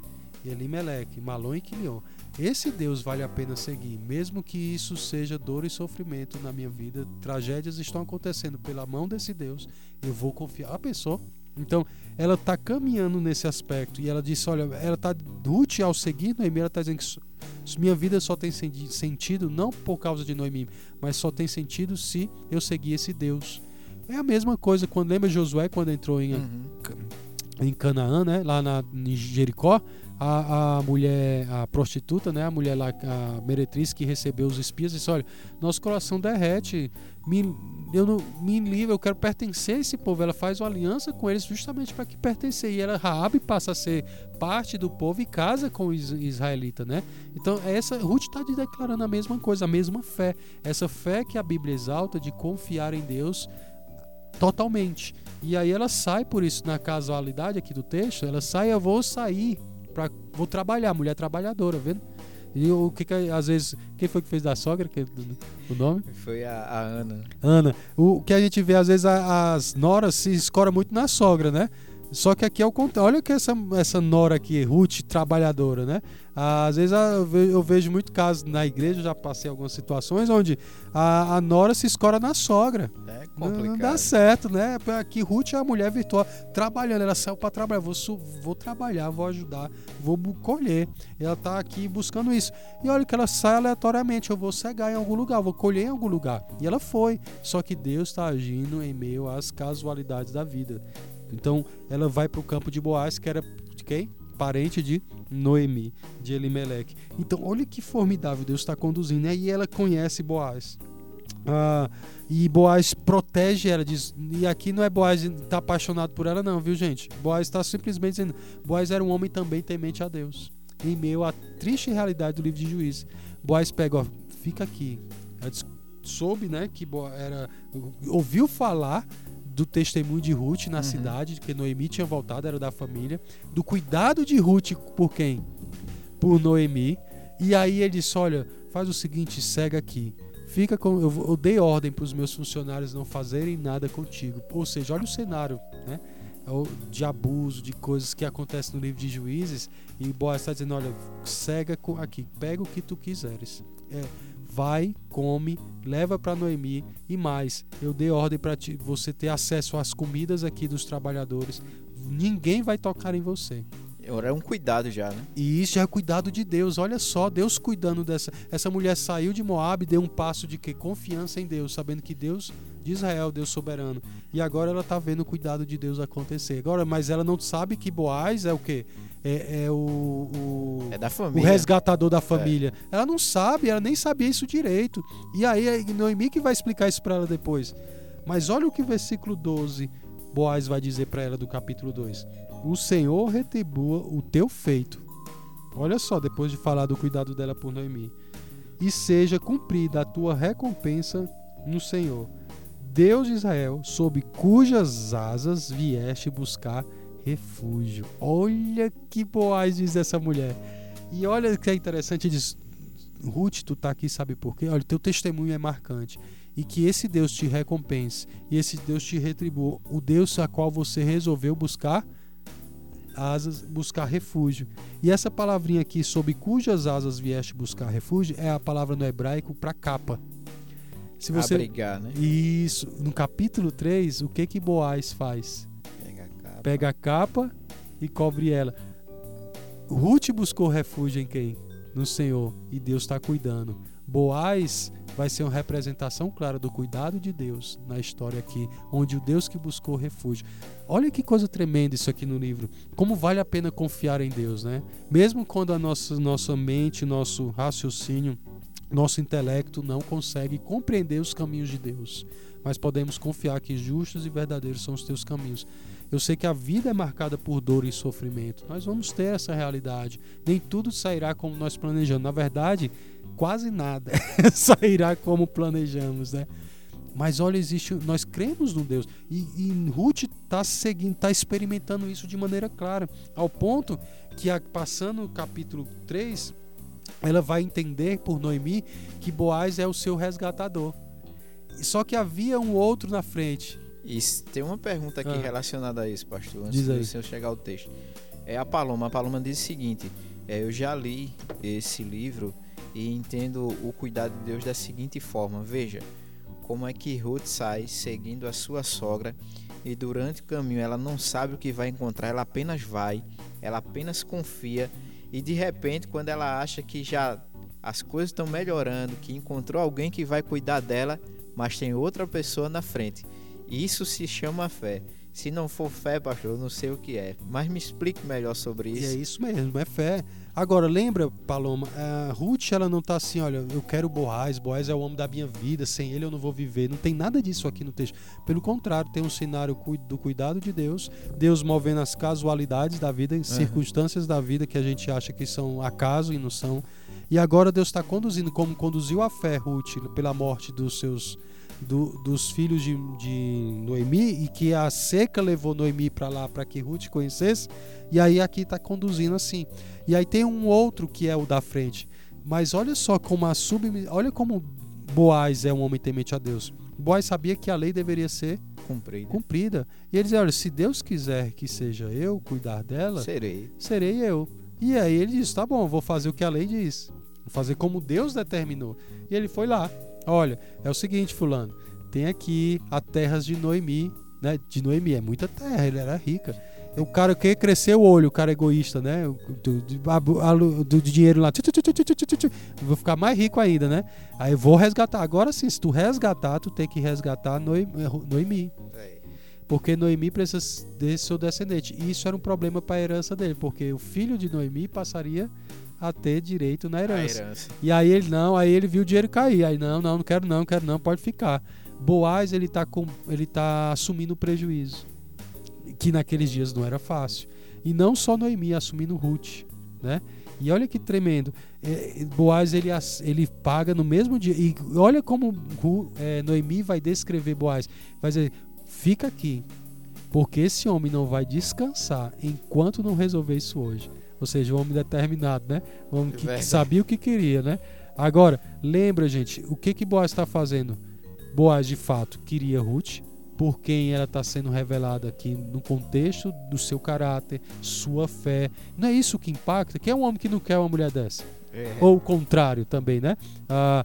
Elimelec, Malon e Quilion, esse Deus vale a pena seguir, mesmo que isso seja dor e sofrimento na minha vida, tragédias estão acontecendo pela mão desse Deus, eu vou confiar. A pessoa então, ela está caminhando nesse aspecto. E ela disse: Olha, ela está Ruth ao seguir Noemi, ela está dizendo que minha vida só tem sentido não por causa de Noemi, mas só tem sentido se eu seguir esse Deus. É a mesma coisa quando lembra Josué quando entrou em, uhum. em Canaã, né? lá na, em Jericó a, a mulher, a prostituta, né, a mulher lá, a meretriz que recebeu os espias, disse: Olha, nosso coração derrete, me, eu não, me livre, eu quero pertencer a esse povo. Ela faz uma aliança com eles justamente para que pertencer. E ela, Raab, passa a ser parte do povo e casa com os israelitas, né? Então, essa Ruth está declarando a mesma coisa, a mesma fé. Essa fé que a Bíblia exalta de confiar em Deus totalmente. E aí ela sai por isso na casualidade aqui do texto, ela sai, eu vou sair pra, vou trabalhar, mulher trabalhadora, vendo? E o que, que às vezes. Quem foi que fez da sogra? Que, o nome? Foi a, a, Ana. Ana. O que a gente vê, às vezes, a, as noras se escora muito na sogra, né? Só que aqui é o contrário. Olha que essa, essa nora aqui, Ruth, trabalhadora, né? Às vezes ah, eu ve- eu vejo muito casos na igreja, já passei algumas situações onde a, a nora se escora na sogra. É complicado. não dá certo, né? Aqui Ruth é a mulher virtual trabalhando. Ela saiu para trabalhar. Vou, vou trabalhar, vou ajudar, vou colher. Ela tá aqui buscando isso. E olha que ela sai aleatoriamente. Eu vou cegar em algum lugar, vou colher em algum lugar. E ela foi. Só que Deus está agindo em meio às casualidades da vida. Então ela vai para o campo de Boaz, que era de quem? Parente de Noemi, de Elimelec. Então olha que formidável Deus está conduzindo. né? E ela conhece Boaz. Ah, e Boaz protege ela, diz, e aqui não é Boaz tá apaixonado por ela não, viu gente? Boaz está simplesmente dizendo, Boaz era um homem também temente a Deus. Em meio à triste realidade do livro de Juízes. Boaz pega, ó, fica aqui. Ela diz- soube, né, que Bo- era ouviu falar do testemunho de Ruth na Uhum. cidade, que Noemi tinha voltado, era da família, do cuidado de Ruth por quem? Por Noemi. E aí ele disse: Olha, faz o seguinte, cega aqui. Fica com. Eu, eu dei ordem para os meus funcionários não fazerem nada contigo. Ou seja, olha o cenário, né? O- De abuso, de coisas que acontecem no livro de juízes. E Boaz está dizendo: olha, cega aqui, pega o que tu quiseres. É, vai, come, leva para Noemi e mais. Eu dei ordem para você ter acesso às comidas aqui dos trabalhadores. Ninguém vai tocar em você. Era um cuidado já, né? E isso é cuidado de Deus. Olha só, Deus cuidando dessa. Essa mulher saiu de Moab, deu um passo de que confiança em Deus, sabendo que Deus de Israel, Deus soberano. E agora ela tá vendo o cuidado de Deus acontecer. Agora, mas ela não sabe que Boaz é o quê? É, é o, o, É da o família. resgatador da família. Ela não sabe, ela nem sabia isso direito. E aí é Noemi que vai explicar isso para ela depois. Mas olha o que o versículo 12 Boaz vai dizer para ela do capítulo 2. O Senhor retribua o teu feito. Olha só, depois de falar do cuidado dela por Noemi. E seja cumprida a tua recompensa no Senhor, Deus de Israel, sob cujas asas vieste buscar refúgio. Olha que Boaz diz essa mulher. E olha que é interessante, diz, Ruth, tu tá aqui, sabe por quê? Olha, teu testemunho é marcante. E que esse Deus te recompense. E esse Deus te retribua. O Deus a qual você resolveu buscar asas, buscar refúgio. E essa palavrinha aqui, sob cujas asas vieste buscar refúgio, é a palavra no hebraico para capa. Se você Abrigar, né? Isso, no capítulo 3, o que que Boaz faz? Pega a capa. E cobre ela. Ruth buscou refúgio em quem? No Senhor. E Deus está cuidando. Boaz vai ser uma representação clara do cuidado de Deus na história aqui, onde o Deus que buscou refúgio. Olha que coisa tremenda isso aqui no livro. Como vale a pena confiar em Deus, né? Mesmo quando a nossa, nossa mente, nosso raciocínio, nosso intelecto não consegue compreender os caminhos de Deus, mas podemos confiar que justos e verdadeiros são os teus caminhos. Eu sei que a vida é marcada por dor e sofrimento. Nós vamos ter essa realidade. Nem tudo sairá como nós planejamos. Na verdade, quase nada sairá como planejamos, né? Mas olha, existe, nós cremos no Deus e, e Ruth está seguindo, está experimentando isso de maneira clara, ao ponto que passando o capítulo 3, ela vai entender por Noemi que Boaz é o seu resgatador. Só que havia um outro na frente. E tem uma pergunta aqui Ah. relacionada a isso, pastor, antes do senhor chegar ao texto. É a Paloma. A Paloma diz o seguinte: é, eu já li esse livro e entendo o cuidado de Deus da seguinte forma. Veja como é que Ruth sai seguindo a sua sogra e durante o caminho ela não sabe o que vai encontrar, ela apenas vai, ela apenas confia e de repente quando ela acha que já as coisas estão melhorando, que encontrou alguém que vai cuidar dela, mas tem outra pessoa na frente. Isso se chama fé. Se não for fé, pastor, eu não sei o que é. Mas me explique melhor sobre E é isso. isso mesmo, é fé. Agora, lembra, Paloma, a Ruth, ela não tá assim, olha, eu quero Boaz, Boaz é o homem da minha vida, sem ele eu não vou viver. Não tem nada disso aqui no texto. Pelo contrário, tem um cenário do cuidado de Deus, Deus movendo as casualidades da vida, circunstâncias da vida que a gente acha que são acaso e não são. E agora Deus está conduzindo, como conduziu a fé, Ruth, pela morte dos seus do- dos filhos de, de Noemi e que a seca levou Noemi para lá para que Ruth conhecesse. E aí aqui está conduzindo assim. E aí tem um outro que é o da frente. Mas olha só como a submi... olha como Boaz é um homem temente a Deus. Boaz sabia que a lei deveria ser cumprida. cumprida. E ele diz: Olha, se Deus quiser que seja eu cuidar dela, Serei. serei eu. E aí ele disse: Tá bom, vou fazer o que a lei diz. Vou fazer como Deus determinou. E ele foi lá. Olha, é o seguinte, Fulano: tem aqui a terras de Noemi. Né? De Noemi, é muita terra, ele era rica. O cara que cresceu o olho, o cara egoísta, né? Do, do, do dinheiro lá. Vou ficar mais rico ainda, né? Aí eu vou resgatar. Agora sim, se tu resgatar, tu tem que resgatar Noemi. Noemi porque Noemi precisa desse seu descendente. E isso era um problema para a herança dele, porque o filho de Noemi passaria a ter direito na herança. herança. E aí ele não, aí ele viu o dinheiro cair. Aí não, não, não quero não, quero não, pode ficar. Boaz ele tá com, ele tá assumindo o prejuízo, que naqueles dias não era fácil. E não só Noemi assumindo Ruth, né? E olha que tremendo. É, Boaz ele, ele paga no mesmo dia. E olha como é, Noemi vai descrever Boaz. Vai dizer: fica aqui, porque esse homem não vai descansar enquanto não resolver isso hoje. Ou seja, o homem determinado, né? O homem que, que sabia o que queria, né? Agora, lembra, gente, o que que Boaz está fazendo? Boaz, de fato, queria Ruth, por quem ela está sendo revelada aqui no contexto do seu caráter, sua fé. Não é isso que impacta? Quem é um homem que não quer uma mulher dessa? É. Ou o contrário também, né? Ah,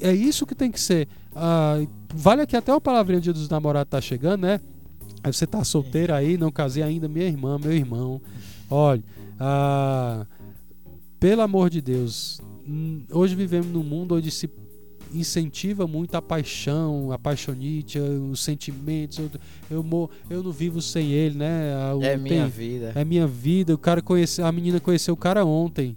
é isso que tem que ser. Ah, vale aqui até a palavrinha dia dos namorados tá chegando, né? Aí você tá solteira aí, não casei ainda, minha irmã, meu irmão. Olha, ah, pelo amor de Deus, hum, hoje vivemos num mundo onde se incentiva muito a paixão, a paixonite, os sentimentos. Eu, eu, eu não vivo sem ele, né? Ah, É minha vida. é minha vida. O cara conheceu, a menina conheceu o cara ontem,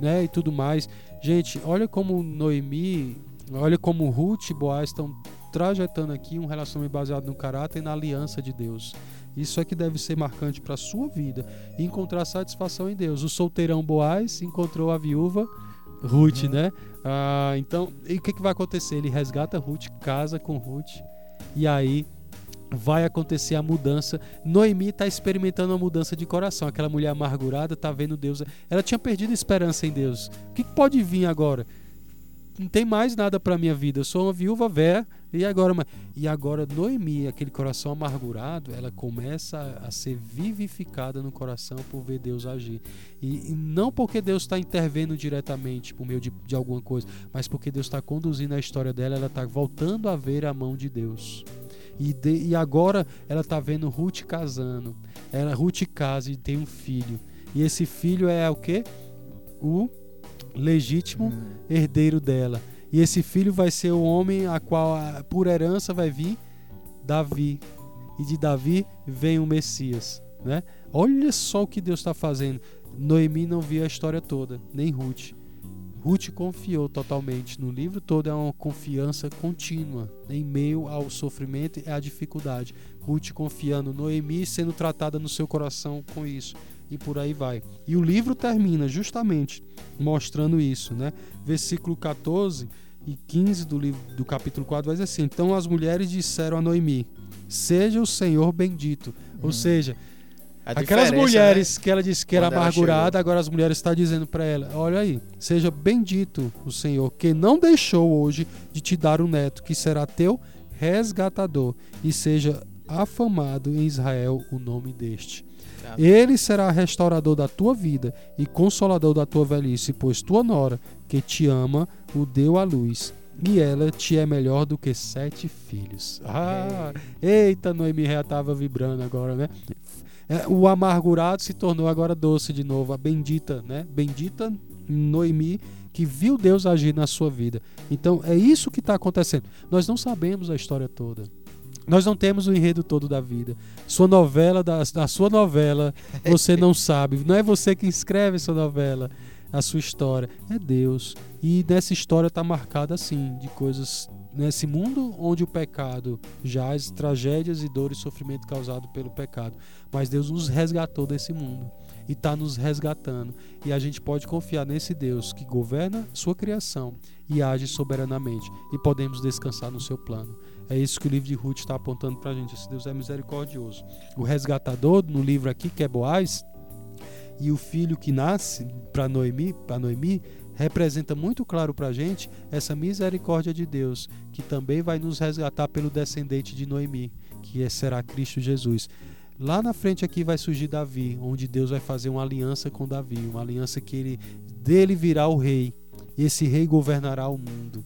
né? E tudo mais. Gente, olha como Noemi, olha como Ruth e Boaz estão trajetando aqui um relacionamento baseado no caráter e na aliança de Deus. Isso é que deve ser marcante para sua vida e encontrar satisfação em Deus. O solteirão Boaz encontrou a viúva Ruth, né? Ah, então, e o que, que vai acontecer? Ele resgata Ruth, casa com Ruth e aí vai acontecer a mudança. Noemi está experimentando uma mudança de coração. Aquela mulher amargurada está vendo Deus. Ela tinha perdido a esperança em Deus. O que, que pode vir agora? Não tem mais nada para minha vida. Eu sou uma viúva velha e agora, e agora Noemi, aquele coração amargurado, ela começa a, ser vivificada no coração por ver Deus agir. E, e não porque Deus está intervendo diretamente por meio de, de alguma coisa, mas porque Deus está conduzindo a história dela. Ela está voltando a ver a mão de Deus. E, de- e agora ela tá vendo Ruth casando. Ela, Ruth casa e tem um filho. E esse filho é o quê? O legítimo herdeiro dela. E esse filho vai ser o homem a qual por herança vai vir Davi. E de Davi vem o Messias, né? Olha só o que Deus está fazendo. Noemi não viu a história toda, nem Ruth. Ruth confiou totalmente. No livro todo é uma confiança contínua, em meio ao sofrimento e à dificuldade. Ruth confiando, Noemi sendo tratada no seu coração com isso. E por aí vai. E o livro termina justamente mostrando isso, né? Versículo 14 e 15 do livro do capítulo 4 vai dizer assim: Então as mulheres disseram a Noemi: Seja o Senhor bendito. Ou Uhum. seja, Aquelas mulheres que ela disse que era Quando ela amargurada, agora as mulheres estão dizendo para ela: Olha aí, seja bendito o Senhor, que não deixou hoje de te dar um neto, que será teu resgatador, e seja afamado em Israel o nome deste. Ele será restaurador da tua vida e consolador da tua velhice, pois tua nora, que te ama, o deu à luz. E ela te é melhor do que sete filhos. Ah, eita, Noemi já estava vibrando agora, né? É, o amargurado se tornou agora doce de novo, a bendita, né? Bendita Noemi que viu Deus agir na sua vida. Então é isso que está acontecendo. Nós não sabemos a história toda. Nós não temos o enredo todo da vida. Sua novela, da, da sua novela, você não sabe. Não é você que escreve sua novela, a sua história. É Deus. E nessa história está marcada assim, de coisas. Nesse mundo onde o pecado jaz, tragédias e dor e sofrimento causado pelo pecado. Mas Deus nos resgatou desse mundo e está nos resgatando. E a gente pode confiar nesse Deus que governa sua criação e age soberanamente. E podemos descansar no seu plano. É isso que o livro de Ruth está apontando para a gente. Esse Deus é misericordioso. O resgatador, no livro aqui, que é Boaz, e o filho que nasce para Noemi, para Noemi, representa muito claro para a gente essa misericórdia de Deus, que também vai nos resgatar pelo descendente de Noemi, que é, será Cristo Jesus. Lá na frente aqui vai surgir Davi, onde Deus vai fazer uma aliança com Davi, uma aliança que ele dele virá o rei, e esse rei governará o mundo.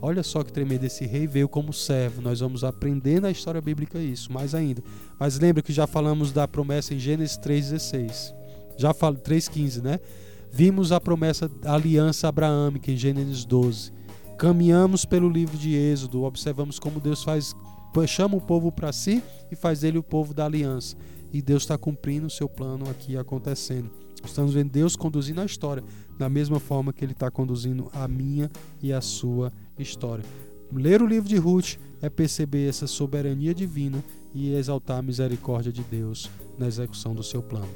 Olha só que tremendo, esse rei veio como servo. Nós vamos aprender na história bíblica isso, mais ainda. Mas lembra que já falamos da promessa em Gênesis 3,16. Já falo 3,15, né? Vimos a promessa da aliança abraâmica em Gênesis 12. Caminhamos pelo livro de Êxodo, observamos como Deus faz chama o povo para si e faz ele o povo da aliança. E Deus está cumprindo o seu plano aqui acontecendo. Estamos vendo Deus conduzindo a história da mesma forma que Ele está conduzindo a minha e a sua história. Ler o livro de Ruth é perceber essa soberania divina e exaltar a misericórdia de Deus na execução do seu plano.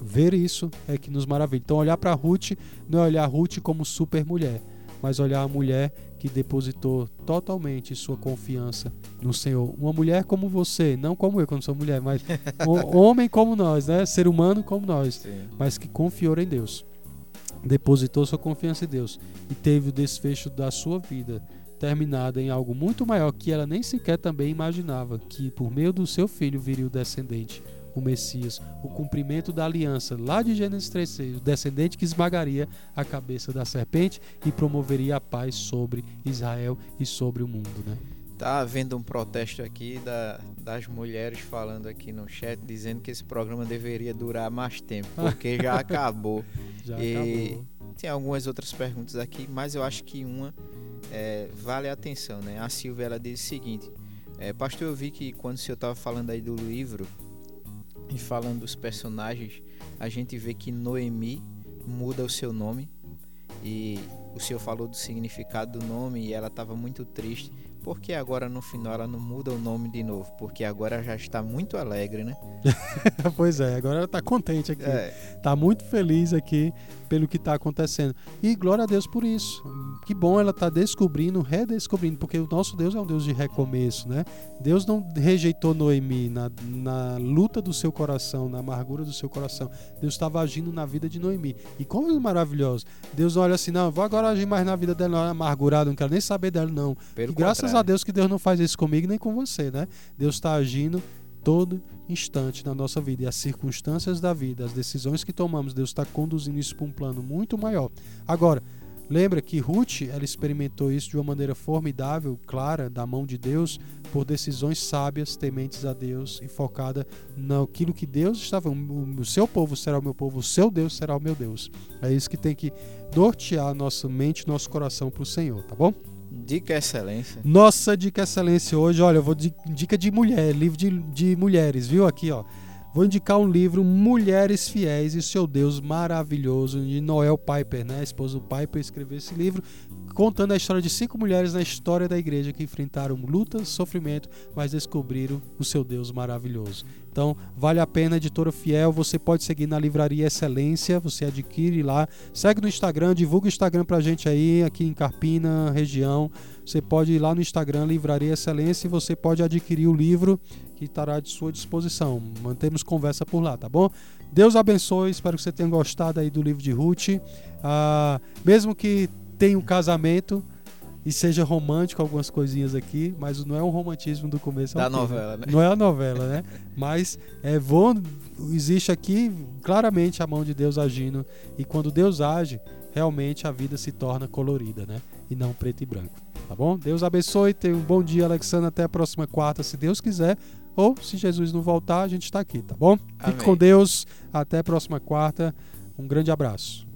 Ver isso é que nos maravilha. Então, olhar para Ruth não é olhar Ruth como super mulher, mas olhar a mulher que depositou totalmente sua confiança no Senhor. Uma mulher como você, não como eu, quando sou mulher, mas um homem como nós, né? Ser humano como nós, Sim. mas que confiou em Deus. Depositou sua confiança em Deus e teve o desfecho da sua vida terminada em algo muito maior que ela nem sequer também imaginava, que por meio do seu filho viria o descendente, o Messias, o cumprimento da aliança lá de Gênesis 3:6, o descendente que esmagaria a cabeça da serpente e promoveria a paz sobre Israel e sobre o mundo, né? Tá havendo um protesto aqui da, das mulheres falando aqui no chat, dizendo que esse programa deveria durar mais tempo, porque já acabou. Já E- acabou. Tem algumas outras perguntas aqui, mas eu acho que uma é, vale a atenção, né? A Silvia ela diz o seguinte: é, Pastor, eu vi que quando o senhor estava falando aí do livro e falando dos personagens, a gente vê que Noemi muda o seu nome e o senhor falou do significado do nome e ela estava muito triste. Por que agora no final ela não muda o nome de novo? Porque agora já está muito alegre, né? pois é, agora ela tá contente aqui. É, Tá muito feliz aqui pelo que está acontecendo. E glória a Deus por isso. Que bom ela tá descobrindo, redescobrindo, porque o nosso Deus é um Deus de recomeço, né? Deus não rejeitou Noemi na, na luta do seu coração, na amargura do seu coração. Deus estava agindo na vida de Noemi. E como é maravilhoso. Deus olha assim, não, vou agora agir mais na vida dela, não, é amargurada, não quero nem saber dela, não. pelo E graças contrário. a Deus que Deus não faz isso comigo nem com você, né? Deus está agindo todo instante na nossa vida e as circunstâncias da vida, as decisões que tomamos, Deus está conduzindo isso para um plano muito maior. Agora, lembra que Ruth, ela experimentou isso de uma maneira formidável, clara, da mão de Deus, por decisões sábias, tementes a Deus e focada naquilo que Deus estava. O seu povo será o meu povo, o seu Deus será o meu Deus. É isso que tem que nortear nossa mente, nosso coração para o Senhor, tá bom? Dica excelência. Nossa dica excelência hoje, olha, eu vou de dica de mulher, livro de, de mulheres, viu aqui, ó. Vou indicar um livro Mulheres Fiéis e Seu Deus Maravilhoso de Noel Piper, né? A esposa do Piper escreveu esse livro contando a história de cinco mulheres na história da igreja que enfrentaram lutas, sofrimento, mas descobriram o seu Deus maravilhoso. Então, vale a pena, editora fiel. Você pode seguir na Livraria Excelência, você adquire lá. Segue no Instagram, divulga o Instagram pra gente aí, aqui em Carpina, região. Você pode ir lá no Instagram, Livraria Excelência, e você pode adquirir o livro que estará de sua disposição. Mantemos conversa por lá, tá bom? Deus abençoe, espero que você tenha gostado aí do livro de Ruth. Ah, mesmo que tenha um casamento e seja romântico algumas coisinhas aqui, mas não é um romantismo do começo Da né? novela, né? Não é a novela, né? Mas é vou, existe aqui claramente a mão de Deus agindo e quando Deus age, realmente a vida se torna colorida, né? E não preto e branco. Tá bom? Deus abençoe, tenha um bom dia, Alexandre, até a próxima quarta, se Deus quiser, ou se Jesus não voltar, a gente está aqui, tá bom? Amém. Fique com Deus, até a próxima quarta. Um grande abraço.